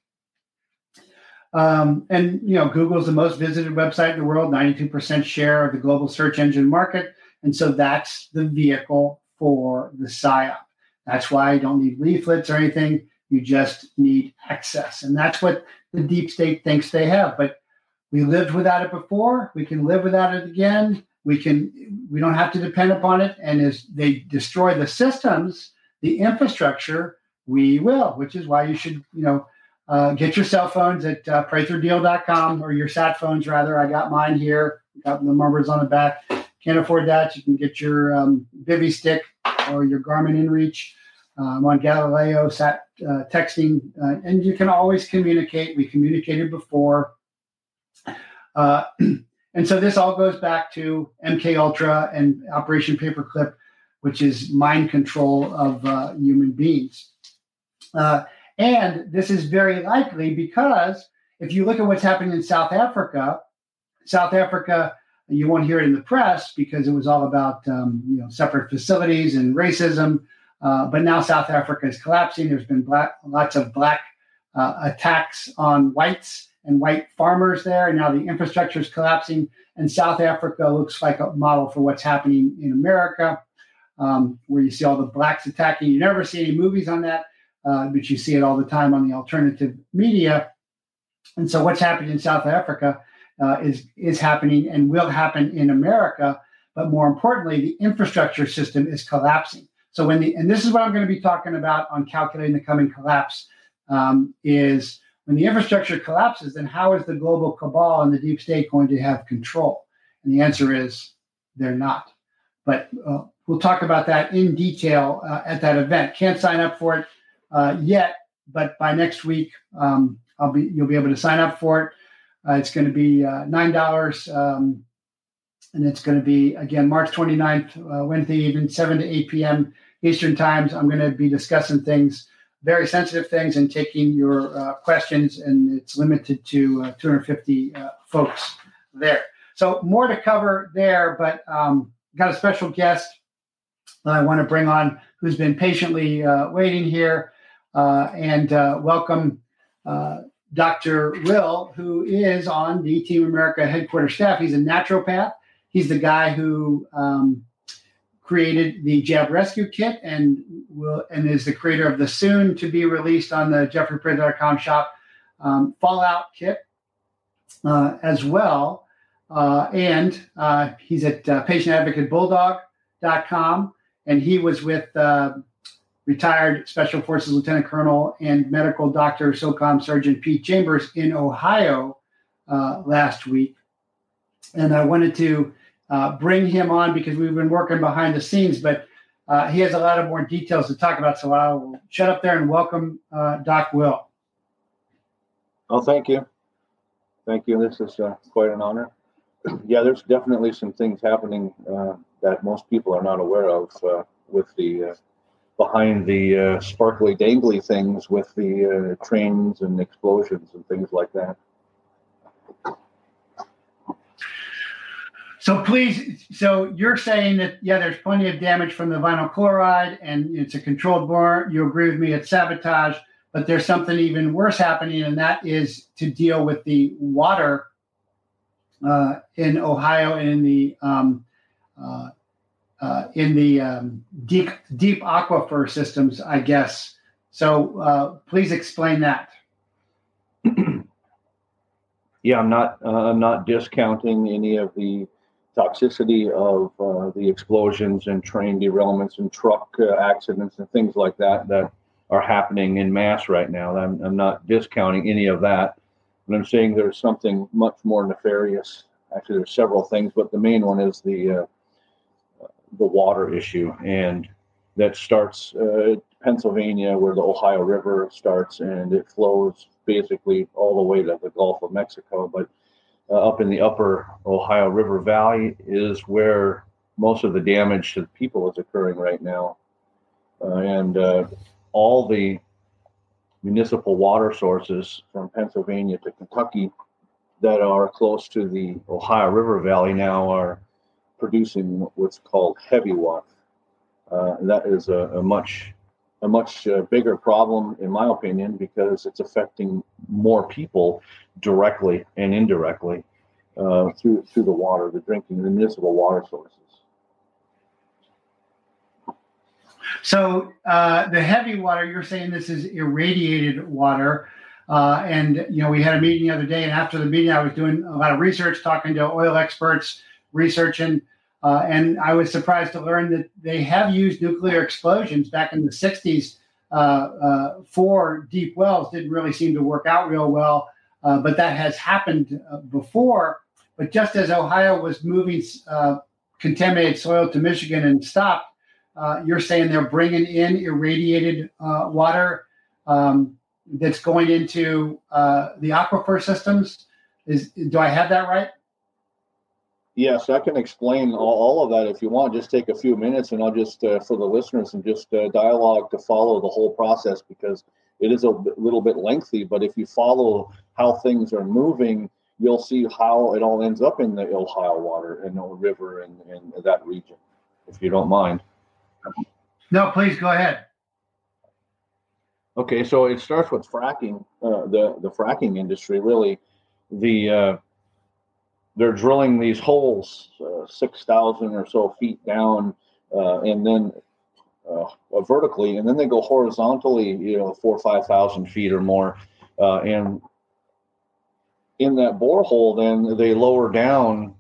Um, and you know, Google's the most visited website in the world, 92% share of the global search engine market, and so that's the vehicle for the psyop. That's why you don't need leaflets or anything. You just need access, and that's what the deep state thinks they have. But we lived without it before. We can live without it again. We can. We don't have to depend upon it. And as they destroy the systems, the infrastructure, we will. Which is why you should, you know, uh, get your cell phones at uh, PratherDeal.com or your sat phones rather. I got mine here. Got the numbers on the back. Can't afford that. You can get your um, Bivy stick or your Garmin InReach. I'm on Galileo sat uh, texting, uh, and you can always communicate. We communicated before. Uh, and so this all goes back to MK Ultra and Operation Paperclip, which is mind control of uh, human beings. Uh, and this is very likely because if you look at what's happening in South Africa, South Africa, you won't hear it in the press because it was all about um, you know separate facilities and racism. Uh, but now South Africa is collapsing. There's been black, lots of black uh, attacks on whites and white farmers there. And now the infrastructure is collapsing. And South Africa looks like a model for what's happening in America, um, where you see all the blacks attacking. You never see any movies on that, uh, but you see it all the time on the alternative media. And so what's happening in South Africa uh, is, is happening and will happen in America. But more importantly, the infrastructure system is collapsing. So when the, and this is what I'm going to be talking about on calculating the coming collapse, um, is when the infrastructure collapses, then how is the global cabal and the deep state going to have control? And the answer is they're not. But uh, we'll talk about that in detail uh, at that event. Can't sign up for it uh, yet, but by next week, um, I'll be you'll be able to sign up for it. Uh, it's going to be uh, nine dollars, um, and it's going to be again March 29th, uh, Wednesday evening, seven to eight p.m. Eastern times. I'm going to be discussing things very sensitive things and taking your uh, questions, and it's limited to uh, 250 uh, folks there. So more to cover there, but um, got a special guest that I want to bring on who's been patiently uh, waiting here, uh, and uh, welcome Dr. Will, who is on the Team America headquarters staff. He's a naturopath. He's the guy who um, created the Jab Rescue Kit and will and is the creator of the soon to be released on the JeffreyPrather.com shop um, Fallout Kit uh, as well. Uh, and uh, he's at uh, patientadvocatebulldog.com and he was with uh, retired Special Forces Lieutenant Colonel and medical doctor SOCOM Sergeant Pete Chambers in Ohio uh, last week. And I wanted to uh, bring him on because we've been working behind the scenes, but uh, he has a lot of more details to talk about. So I'll shut up there and welcome uh, Doc Will. Oh, thank you. Thank you. This is uh, quite an honor. yeah, there's definitely some things happening uh, that most people are not aware of with the behind the sparkly, dangly things with the trains and explosions and things like that. So please, so you're saying that yeah, there's plenty of damage from the vinyl chloride, and it's a controlled burn. You agree with me? It's sabotage, but there's something even worse happening, and that is to deal with the water uh, in Ohio and in the um, uh, uh, in the um, deep deep aquifer systems, I guess. So uh, please explain that. yeah, I'm not uh, I'm not discounting any of the toxicity of uh, the explosions and train derailments and truck uh, accidents and things like that that are happening in mass right now. I'm, I'm not discounting any of that, but I'm saying there's something much more nefarious. Actually, there's several things, but the main one is the uh, the water issue, and that starts uh, Pennsylvania, where the Ohio River starts, and it flows basically all the way to the Gulf of Mexico. But uh, up in the upper Ohio River Valley is where most of the damage to the people is occurring right now. Uh, and uh, all the municipal water sources from Pennsylvania to Kentucky that are close to the Ohio River Valley now are producing what's called heavy water. Uh, that is a, a much a much uh, bigger problem, in my opinion, because it's affecting more people directly and indirectly uh, through through the water, the drinking, the municipal water sources. So uh, the heavy water, you're saying this is irradiated water. Uh, and you know, we had a meeting the other day, and after the meeting, I was doing a lot of research, talking to oil experts, researching, uh, and I was surprised to learn that they have used nuclear explosions back in the '60s uh, uh, for deep wells. Didn't really seem to work out real well, uh, but that has happened before. But just as Ohio was moving contaminated soil to Michigan and stopped, uh, you're saying they're bringing in irradiated uh, water um, that's going into uh, the aquifer systems. Is do I have that right? Yes, I can explain all, all of that if you want. Just take a few minutes, and I'll just uh, for the listeners and just uh, dialogue to follow the whole process because it is a little bit lengthy. But if you follow how things are moving, you'll see how it all ends up in the Ohio water and the river and, and that region. If you don't mind. No, please go ahead. Okay, so it starts with fracking. Uh, the the fracking industry really, the uh, they're drilling these holes uh, six thousand or so feet down, uh, and then uh, vertically, and then they go horizontally, you know, four or five thousand feet or more, uh, and in that borehole, then they lower down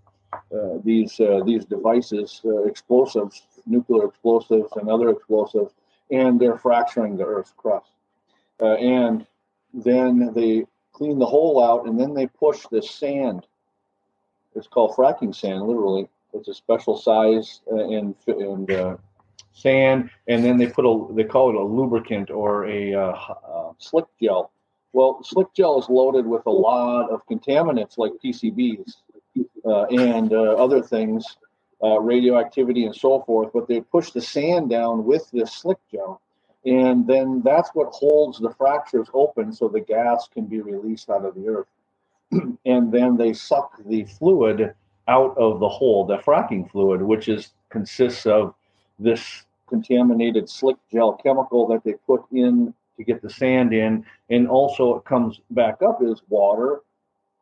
these these devices, explosives nuclear explosives and other explosives, and they're fracturing the Earth's crust. Uh, and then they clean the hole out, and then they push the sand. It's called fracking sand, literally. It's a special size uh, and and uh, sand, and then they put a they call it a lubricant or a uh, uh, slick gel. Well, slick gel is loaded with a lot of contaminants like PCBs uh, and other things uh, radioactivity and so forth, but they push the sand down with this slick gel. And then that's what holds the fractures open so the gas can be released out of the earth. And then they suck the fluid out of the hole, the fracking fluid, which is consists of this contaminated slick gel chemical that they put in to get the sand in. And also it comes back up is water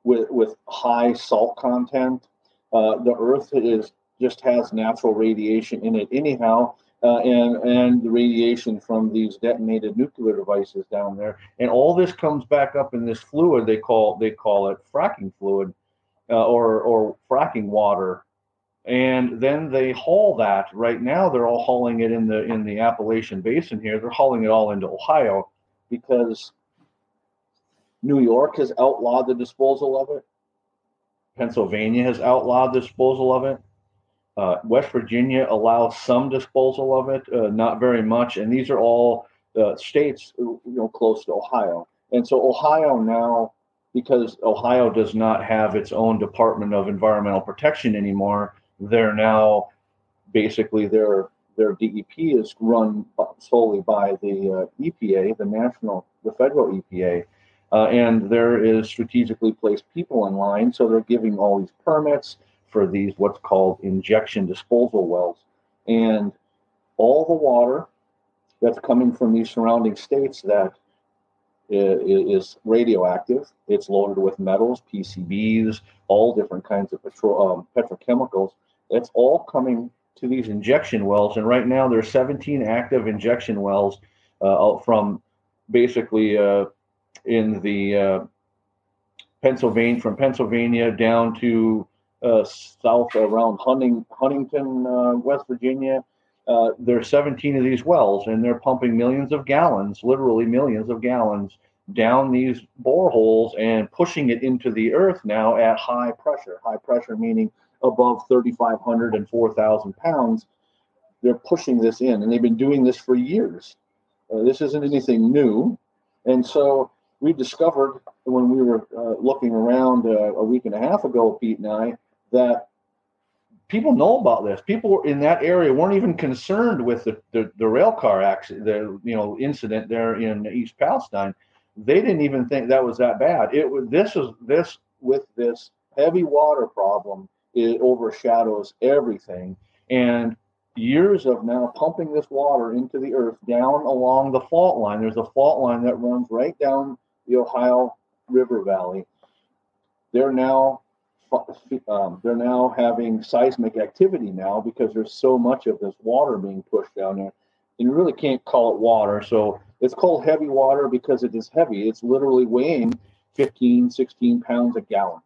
with, with high salt content. Uh, the earth is just has natural radiation in it anyhow. Uh, and and the radiation from these detonated nuclear devices down there, and all this comes back up in this fluid they call they call it fracking fluid, uh, or or fracking water, and then they haul that. Right now, they're all hauling it in the in the Appalachian Basin here. They're hauling it all into Ohio because New York has outlawed the disposal of it. Pennsylvania has outlawed the disposal of it. Uh, West Virginia allows some disposal of it, uh, not very much, and these are all uh, states you know close to Ohio. And so Ohio now, because Ohio does not have its own Department of Environmental Protection anymore, they're now basically their their DEP is run solely by the uh, EPA, the national, the federal EPA. Uh, and there is strategically placed people in line, so they're giving all these permits for these what's called injection disposal wells. And all the water that's coming from these surrounding states that is radioactive, it's loaded with metals, PCBs, all different kinds of petro- um, petrochemicals. It's all coming to these injection wells. And right now, there's 17 active injection wells uh, from basically uh, in the uh, Pennsylvania, from Pennsylvania down to uh, south around Hunting, Huntington, uh, West Virginia. Uh, are 17 of these wells, and they're pumping millions of gallons, literally millions of gallons, down these boreholes and pushing it into the earth now at high pressure. High pressure meaning above 3,500 and 4,000 pounds. They're pushing this in, and they've been doing this for years. Uh, this isn't anything new. And so we discovered when we were uh, looking around uh, a week and a half ago, Pete and I, that people know about this. People in that area weren't even concerned with the, the, the rail car accident, the you know incident there in East Palestine. They didn't even think that was that bad. It was this is this with this heavy water problem. It overshadows everything, and years of now pumping this water into the earth down along the fault line. There's a fault line that runs right down the Ohio River Valley. They're now um, they're now having seismic activity now because there's so much of this water being pushed down there. And you really can't call it water. So it's called heavy water because it is heavy. It's literally weighing 15, 16 pounds a gallon.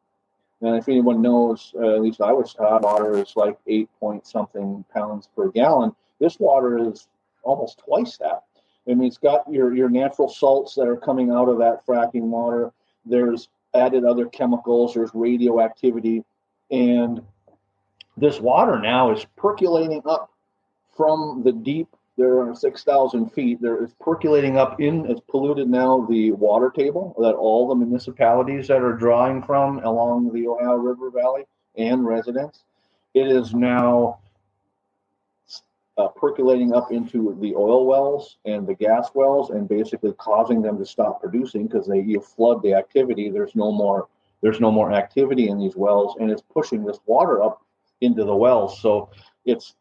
And if anyone knows, uh, at least I was taught, water is like eight point something pounds per gallon. This water is almost twice that. I mean, it's got your, your natural salts that are coming out of that fracking water. There's added other chemicals, there's radioactivity. And this water now is percolating up from the deep there are 6,000 feet. There is percolating up in, it's polluted now the water table that all the municipalities that are drawing from along the Ohio River Valley and residents. It is now uh, percolating up into the oil wells and the gas wells and basically causing them to stop producing because they you flood the activity. There's no more there's no more activity in these wells and it's pushing this water up into the wells. So it's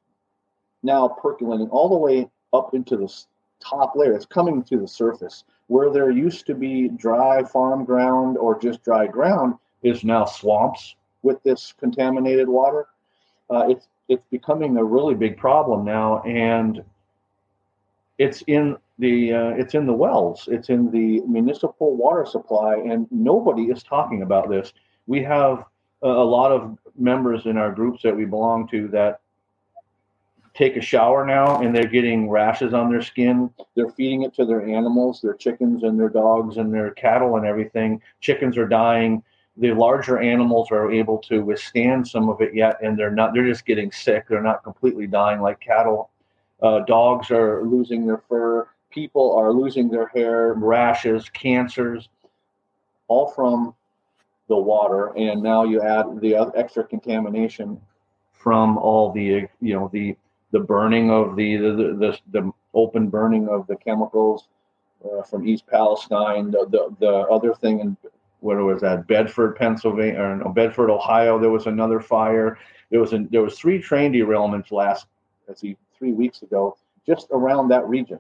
now percolating all the way up into the top layer. It's coming to the surface. Where there used to be dry farm ground or just dry ground is now swamps with this contaminated water. Uh, it's it's becoming a really big problem now, and it's in the uh, it's in the wells. It's in the municipal water supply, and nobody is talking about this. We have a lot of members in our groups that we belong to that take a shower now and they're getting rashes on their skin. They're feeding it to their animals, their chickens and their dogs and their cattle and everything. Chickens are dying. The larger animals are able to withstand some of it yet, and they're not. They're just getting sick. They're not completely dying like cattle. Uh, dogs are losing their fur. People are losing their hair, rashes, cancers, all from the water. And now you add the extra contamination from all the you know the the burning of the the, the, the open burning of the chemicals uh, from East Palestine. The, the, the other thing in what was that Bedford, Pennsylvania, or no, Bedford, Ohio. There was another fire. There was there was three train derailments last, let's see, three weeks ago, just around that region.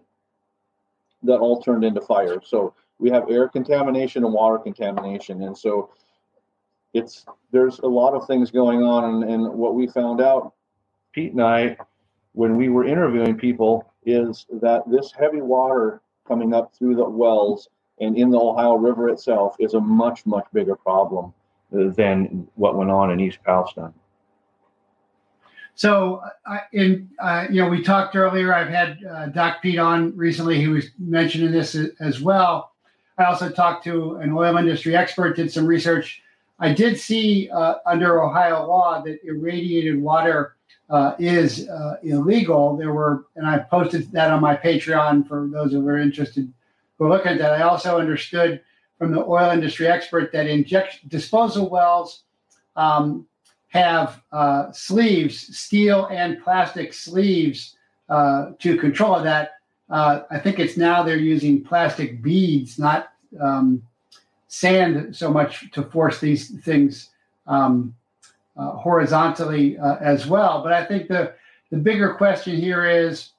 That all turned into fire. So we have air contamination and water contamination, and so it's there's a lot of things going on. And, and what we found out, Pete and I, when we were interviewing people is that this heavy water coming up through the wells and in the Ohio River itself is a much, much bigger problem than what went on in East Palestine. So, in uh, you know, we talked earlier. I've had uh, Doc Pete on recently. He was mentioning this as well. I also talked to an oil industry expert. Did some research. I did see uh, under Ohio law that irradiated water uh, is uh, illegal. There were, and I posted that on my Patreon for those who are interested who looking at that. I also understood from the oil industry expert that injection disposal wells um, have uh, sleeves, steel and plastic sleeves uh, to control that. Uh, I think it's now they're using plastic beads, not um, sand so much to force these things um, uh, horizontally uh, as well. But I think the, the bigger question here is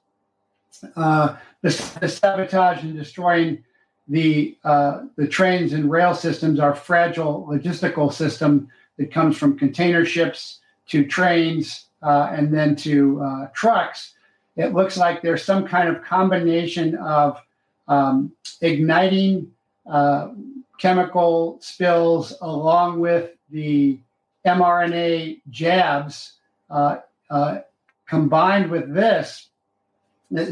uh, the, the, sabotage and destroying the uh, the trains and rail systems, our fragile logistical system that comes from container ships to trains uh, and then to uh, trucks. It looks like there's some kind of combination of um, igniting chemical spills along with the mRNA jabs uh, uh, combined with this,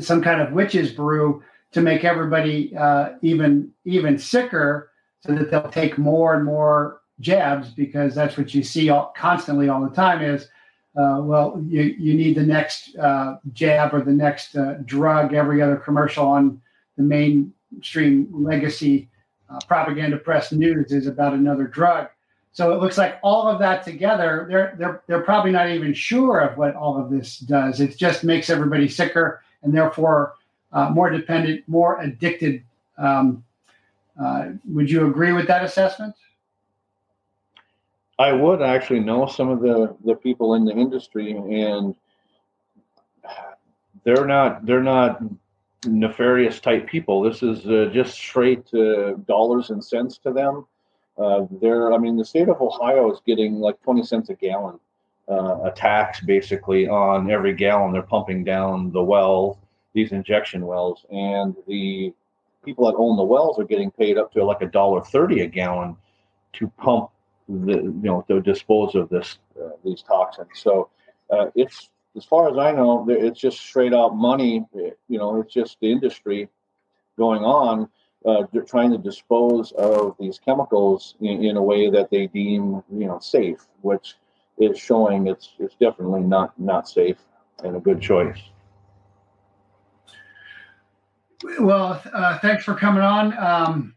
some kind of witch's brew to make everybody uh, even even sicker, so that they'll take more and more jabs because that's what you see all, constantly all the time is. Uh, well, you, you need the next uh, jab or the next uh, drug. Every other commercial on the mainstream legacy propaganda press news is about another drug. So it looks like all of that together, they're they're they're probably not even sure of what all of this does. It just makes everybody sicker and therefore uh, more dependent, more addicted. Um, uh, would you agree with that assessment? I would actually know some of the the people in the industry, and they're not they're not nefarious type people. This is uh, just straight uh, dollars and cents to them uh, there, I mean, the state of Ohio is getting like 20 cents a gallon, uh, a tax basically on every gallon they're pumping down the well, these injection wells, and the people that own the wells are getting paid up to like a dollar thirty a gallon to pump the, you know, to dispose of this uh, these toxins. So uh, it's as far as I know, it's just straight out money. You know, it's just the industry going on uh, trying to dispose of these chemicals in, in, a way that they deem you know safe, which is showing it's it's definitely not not safe and a good choice. Well, uh, thanks for coming on. Um,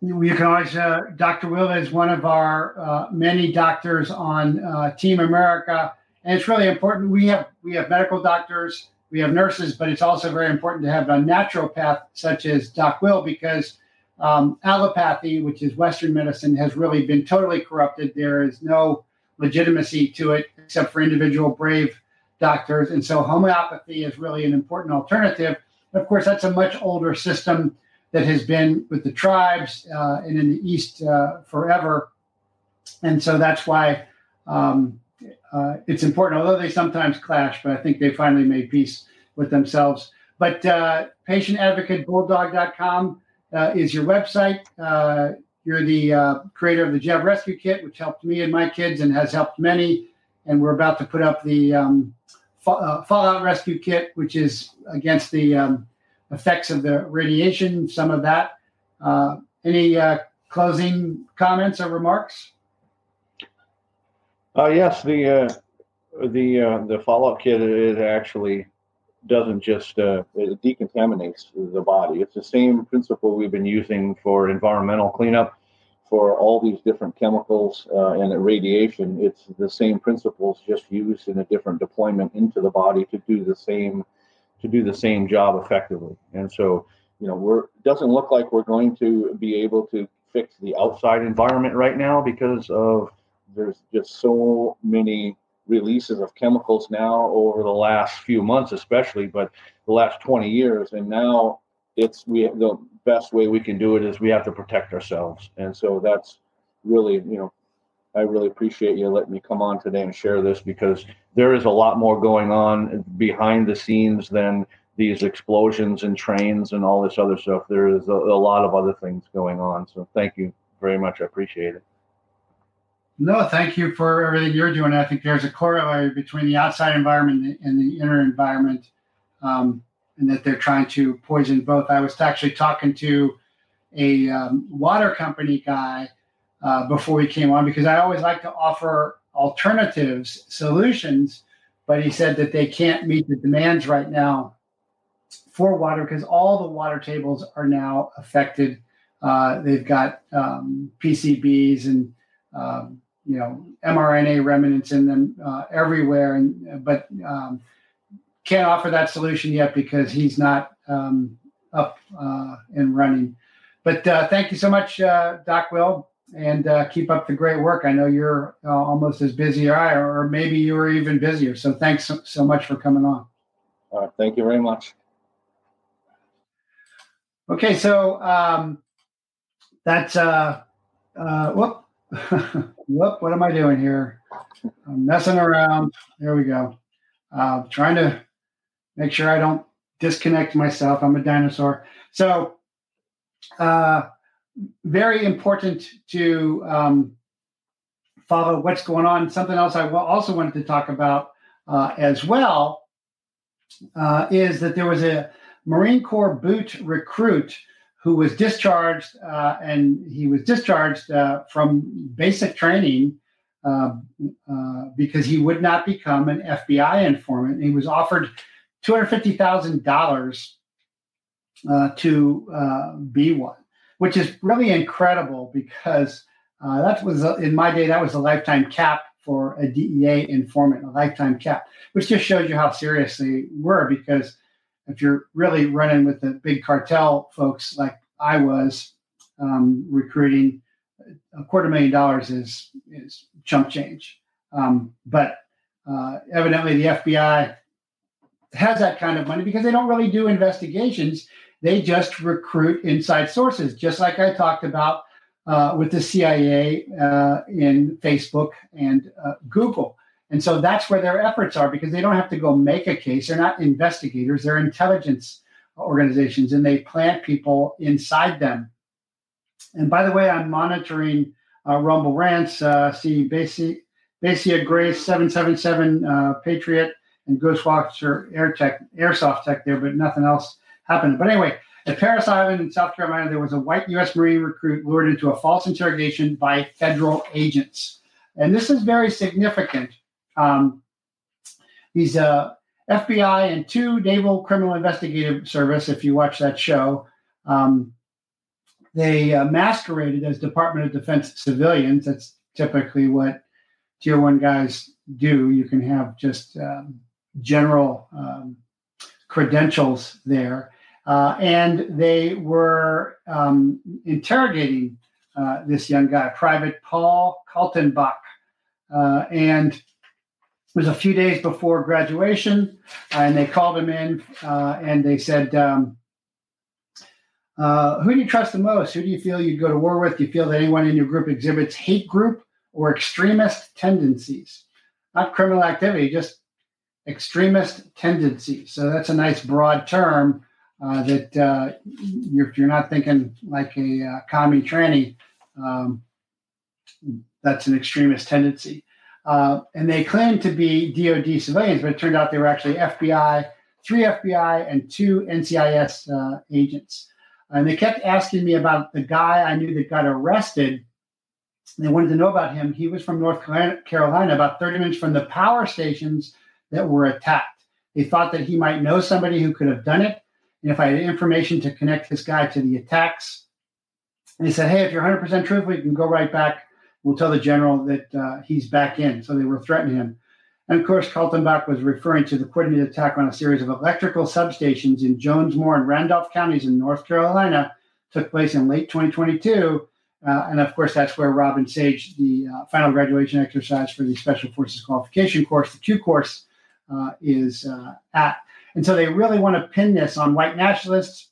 you can always, uh, Dr. Will is one of our uh, many doctors on uh, Team America, and it's really important. We have we have medical doctors we have nurses, but it's also very important to have a naturopath such as Doc Will because um, allopathy, which is Western medicine, has really been totally corrupted. There is no legitimacy to it except for individual brave doctors. And so homeopathy is really an important alternative. And of course, that's a much older system that has been with the tribes uh, and in the East uh, forever. And so that's why um, uh, it's important, although they sometimes clash, but I think they finally made peace with themselves. But uh, patientadvocatebulldog.com uh, is your website. Uh, you're the uh, creator of the Jab Rescue Kit, which helped me and my kids and has helped many. And we're about to put up the um, uh, Fallout Rescue Kit, which is against the um, effects of the radiation, some of that. Uh, any closing comments or remarks? Uh, yes, the uh, the uh, the Fallout kit it actually doesn't just uh, it decontaminates the body. It's the same principle we've been using for environmental cleanup for all these different chemicals uh, and radiation. It's the same principles, just used in a different deployment into the body to do the same to do the same job effectively. And so, you know, we're it doesn't look like we're going to be able to fix the outside environment right now because of there's just so many releases of chemicals now over the last few months, especially, but the last 20 years. And now it's we the best way we can do it is we have to protect ourselves. And so that's really, you know, I really appreciate you letting me come on today and share this because there is a lot more going on behind the scenes than these explosions and trains and all this other stuff. There is a, a lot of other things going on. So thank you very much. I appreciate it. No, thank you for everything you're doing. I think there's a corollary between the outside environment and the inner environment, um, and that they're trying to poison both. I was actually talking to a um, water company guy uh, before we came on because I always like to offer alternatives, solutions, but he said that they can't meet the demands right now for water because all the water tables are now affected. Uh, they've got um, PCBs and um, you know mRNA remnants in them uh, everywhere, and but um, can't offer that solution yet because he's not um, up uh, and running. But uh, thank you so much, uh, Doc Will, and uh, keep up the great work. I know you're uh, almost as busy as I, or maybe you are even busier. So thanks so, so much for coming on. All right, thank you very much. Okay, so um, that's uh, uh, whoop. Whoop, what am I doing here? I'm messing around. There we go. Uh, trying to make sure I don't disconnect myself. I'm a dinosaur. So, uh, very important to um, follow what's going on. Something else I also wanted to talk about uh, as well uh, is that there was a Marine Corps boot recruit who was discharged, uh, and he was discharged uh, from basic training uh, uh, because he would not become an FBI informant. He was offered two hundred fifty thousand dollars to be one, which is really incredible because that was in my day that was a lifetime cap for a DEA informant, a lifetime cap, which just shows you how serious they were. Because if you're really running with the big cartel folks like I was um, recruiting, a quarter million dollars is is chump change. Um, but uh, evidently, the FBI has that kind of money because they don't really do investigations. They just recruit inside sources, just like I talked about uh, with the CIA uh, in Facebook and uh, Google. And so that's where their efforts are because they don't have to go make a case. They're not investigators, they're intelligence organizations, and they plant people inside them. And by the way, I'm monitoring uh, Rumble Rants, uh, see Basia, Basia Grace 777 uh, Patriot and Ghostwatcher Air Tech, Airsoft Tech there, but nothing else happened. But anyway, at Parris Island in South Carolina, there was a white U.S. Marine recruit lured into a false interrogation by federal agents. And this is very significant. Um, he's a FBI and two Naval Criminal Investigative Service, if you watch that show. Um, they uh, masqueraded as Department of Defense civilians. That's typically what tier one guys do. You can have just um, general um, credentials there. Uh, and they were um, interrogating uh, this young guy, Private Paul Kaltenbach. Uh, and it was a few days before graduation, and they called him in uh, and they said, um, uh, Who do you trust the most? Who do you feel you'd go to war with? Do you feel that anyone in your group exhibits hate group or extremist tendencies? Not criminal activity, just extremist tendencies. So that's a nice broad term uh, that uh, you're, you're not thinking like a uh, commie tranny, um, that's an extremist tendency. Uh, and they claimed to be DoD civilians, but it turned out they were actually FBI, three FBI and two NCIS uh, agents. And they kept asking me about the guy I knew that got arrested. They wanted to know about him. He was from North Carolina, about 30 minutes from the power stations that were attacked. They thought that he might know somebody who could have done it and if I had information to connect this guy to the attacks, he said, "Hey, if you're 100% truthful, you can go right back. We'll tell the general that uh, he's back in." So they were threatening him. And of course, Kaltenbach was referring to the coordinated attack on a series of electrical substations in Jonesmoor and Randolph counties in North Carolina, took place in late 2022. Uh, and of course, that's where Robin Sage, the uh, final graduation exercise for the Special Forces Qualification course, the Q course, uh, is uh, at. And so they really want to pin this on white nationalists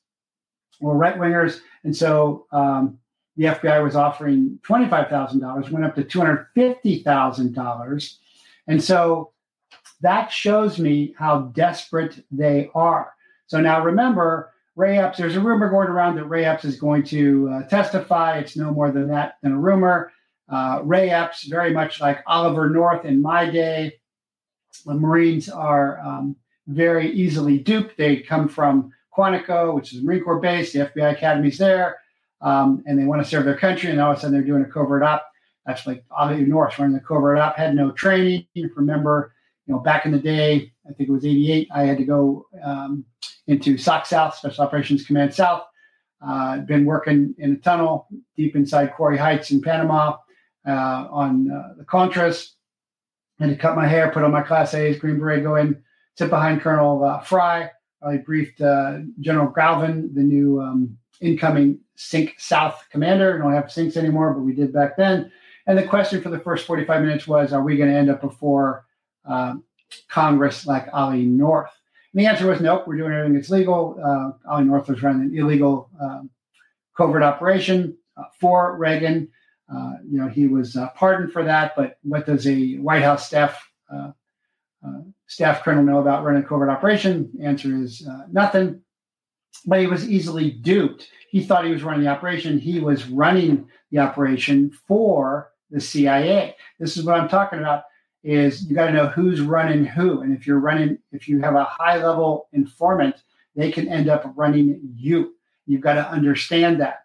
or right wingers. And so um, the FBI was offering $25,000, went up to $250,000. And so that shows me how desperate they are. So now remember, Ray Epps, there's a rumor going around that Ray Epps is going to uh, testify. It's no more than that than a rumor. Uh, Ray Epps, very much like Oliver North in my day, the Marines are um, very easily duped. They come from Quantico, which is a Marine Corps base. The FBI Academy's there, um, and they want to serve their country. And all of a sudden, they're doing a covert op. That's like Ollie North running the covert op. Had no training. Remember, you know, back in the day, I think it was '88. I had to go um, into SOC South, Special Operations Command South. Uh, been working in a tunnel deep inside Quarry Heights in Panama uh, on uh, the Contras. Had to cut my hair, put on my Class A's, Green Beret, go in sit behind Colonel uh, Fry. I briefed uh, General Galvin, the new um, incoming CINC South commander. We don't have CINCs anymore, but we did back then. And the question for the first 45 minutes was, are we going to end up before um, Congress like Ollie North? And the answer was nope, we're doing everything that's legal. Uh, Ollie North was running an illegal um, covert operation uh, for Reagan. Uh, you know, he was uh, pardoned for that, but what does a White House staff uh, uh, staff colonel know about running a covert operation? Answer is uh, nothing. But he was easily duped. He thought he was running the operation. He was running the operation for the CIA. This is what I'm talking about. Is you got to know who's running who, and if you're running, if you have a high level informant, they can end up running you. You've got to understand that,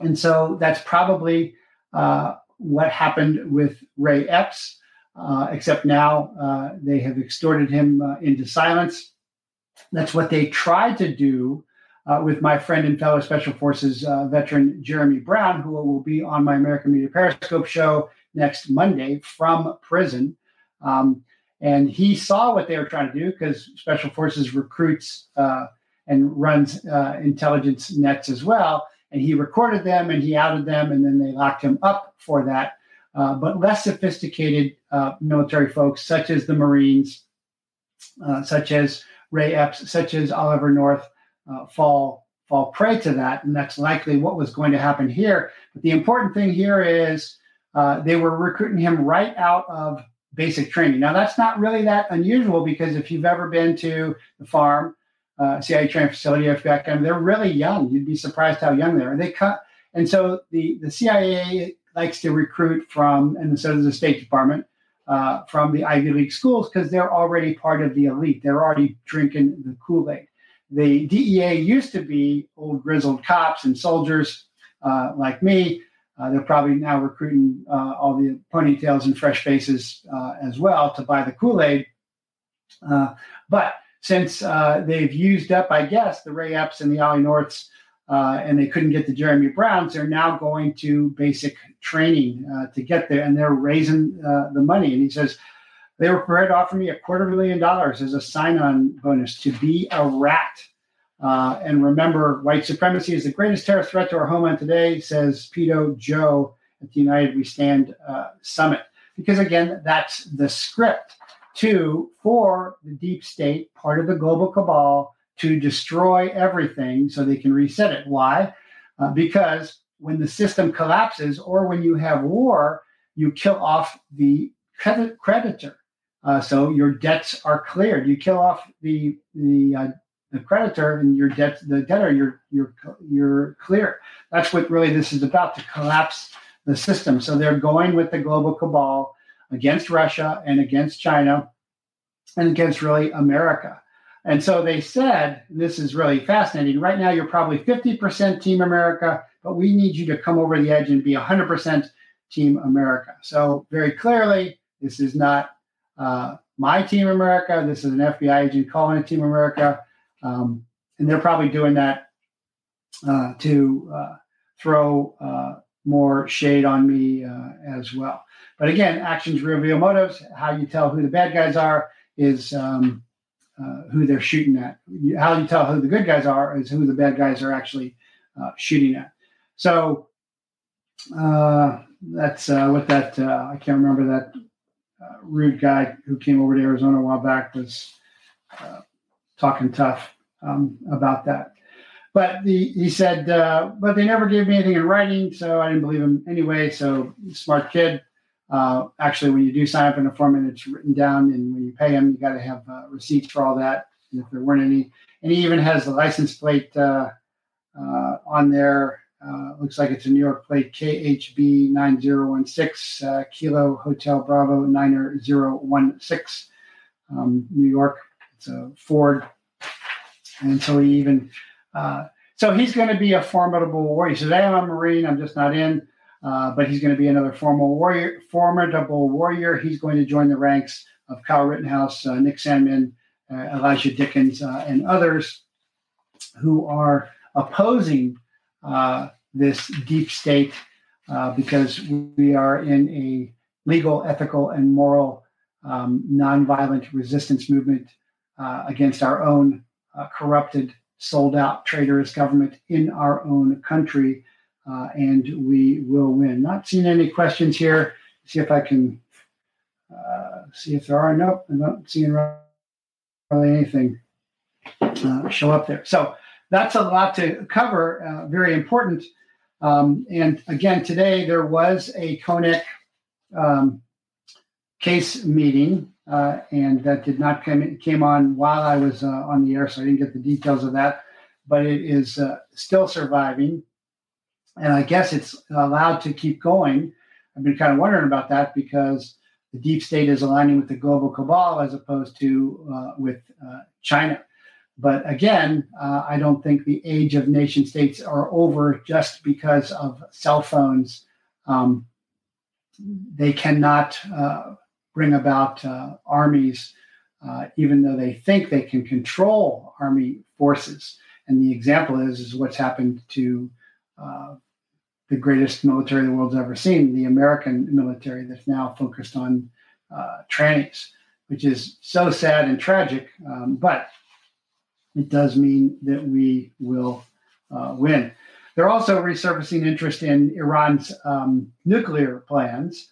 and so that's probably uh, what happened with Ray Epps. Uh, except now uh, they have extorted him uh, into silence. That's what they tried to do uh, with my friend and fellow Special Forces uh, veteran Jeremy Brown, who will be on my American Media Periscope show next Monday from prison. Um, and he saw what they were trying to do because Special Forces recruits and runs intelligence nets as well. And he recorded them and he outed them, and then they locked him up for that. Uh, but less sophisticated uh, military folks, such as the Marines, such as Ray Epps, such as Oliver North, uh, fall fall prey to that, and that's likely what was going to happen here. But the important thing here is uh, they were recruiting him right out of basic training. Now that's not really that unusual because if you've ever been to the farm, uh, CIA training facility, Afghanistan, they're really young. You'd be surprised how young they are. They cut, and so the the CIA likes to recruit from, and so does the State Department. Uh, from the Ivy League schools because they're already part of the elite. They're already drinking the Kool Aid the DEA used to be old grizzled cops and soldiers uh, like me. Uh, they're probably now recruiting uh, all the ponytails and fresh faces uh, as well to buy the Kool Aid. Uh, but since uh, they've used up, I guess, the Ray Epps and the Ollie Norths, and they couldn't get the Jeremy Browns, they're now going to basic training to get there, and they're raising the money. And he says, they were prepared to offer me a quarter million dollars as a sign on bonus to be a rat. Uh, and remember, white supremacy is the greatest terror threat to our homeland today, says Pedo Joe at the United We Stand uh, summit. Because again, that's the script to for the deep state, part of the global cabal, to destroy everything so they can reset it. Why? Uh, because when the system collapses or when you have war, you kill off the creditor. Uh, so your debts are cleared. You kill off the the uh, the creditor and your debt the debtor. You're you're you're clear. That's what really this is about to collapse the system. So they're going with the global cabal against Russia and against China and against really America. And so they said, this is really fascinating. Right now, you're probably 50% Team America, but we need you to come over the edge and be 100% Team America. So, very clearly, this is not uh, my Team America. This is an FBI agent calling it Team America. Um, and they're probably doing that uh, to uh, throw uh, more shade on me uh, as well. But again, actions reveal motives. How you tell who the bad guys are is um, uh, who they're shooting at. How you tell who the good guys are is who the bad guys are actually shooting at. So that's what that I can't remember that uh, rude guy who came over to Arizona a while back was uh, talking tough um, about that. But he said, uh, but they never gave me anything in writing, so I didn't believe him anyway. So smart kid. Uh, actually, when you do sign up in a form and it's written down, and when you pay him, you got to have uh, receipts for all that. And if there weren't any, and he even has the license plate uh, on there uh, looks like it's a New York plate KHB 9016, uh, Kilo Hotel Bravo 9016, um, New York. It's a Ford. And so he even, uh, so he's going to be a formidable warrior. He says, hey, I'm a Marine, I'm just not in. Uh, but he's going to be another formal warrior, formidable warrior. He's going to join the ranks of Kyle Rittenhouse, uh, Nick Sandmann, uh, Elijah Dickens, and others who are opposing uh, this deep state uh, because we are in a legal, ethical, and moral um, nonviolent resistance movement uh, against our own uh, corrupted, sold out traitorous government in our own country. Uh, and we will win. Not seeing any questions here. See if I can uh, see if there are. Nope, I'm not seeing really anything uh, show up there. So that's a lot to cover. Uh, very important. Um, and again, today there was a Konnech um, case meeting, uh, and that did not come came on while I was uh, on the air, so I didn't get the details of that. But it is uh, still surviving, and I guess it's allowed to keep going. I've been kind of wondering about that because the deep state is aligning with the global cabal as opposed to uh, with uh, China. But again, I don't think the age of nation states are over just because of cell phones. Um, they cannot bring about uh, armies, uh, even though they think they can control army forces. And the example is is what's happened to uh, the greatest military the world's ever seen, the American military that's now focused on uh, trannies, which is so sad and tragic. Um, but it does mean that we will uh, win. They're also resurfacing interest in Iran's um, nuclear plans.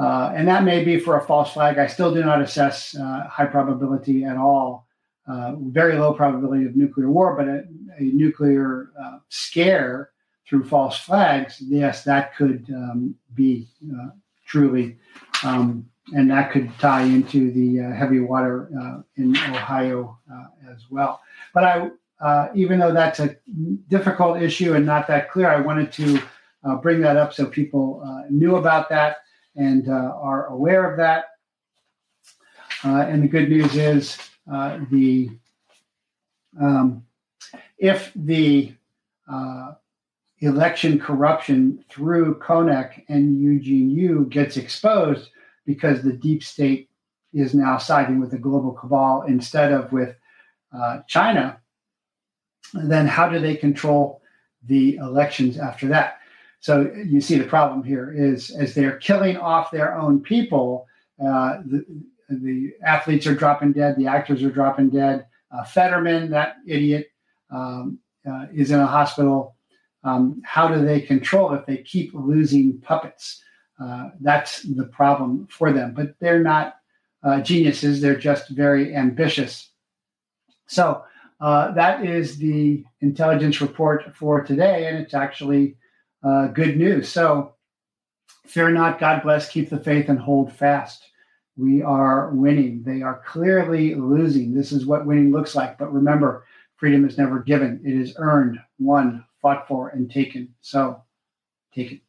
Uh, and that may be for a false flag. I still do not assess uh, high probability at all, uh, very low probability of nuclear war, but a, a nuclear uh, scare through false flags, yes, that could um, be uh, truly, um, and that could tie into the uh, heavy water in Ohio as well. But I, even though that's a difficult issue and not that clear, I wanted to bring that up so people knew about that and are aware of that. and the good news is the um, if the election corruption through Konnech and Eugene Yu gets exposed because the deep state is now siding with the global cabal instead of with uh, China, then how do they control the elections after that? So you see the problem here is as they're killing off their own people, uh, the, the athletes are dropping dead, the actors are dropping dead. Uh, Fetterman, that idiot, um, uh, is in a hospital um, how do they control if they keep losing puppets? Uh, that's the problem for them. But they're not uh, geniuses, they're just very ambitious. So uh, that is the intelligence report for today, and it's actually uh, good news. So fear not, God bless, keep the faith, and hold fast. We are winning. They are clearly losing. This is what winning looks like. But remember, freedom is never given, it is earned, won, fought for and taken. So take it.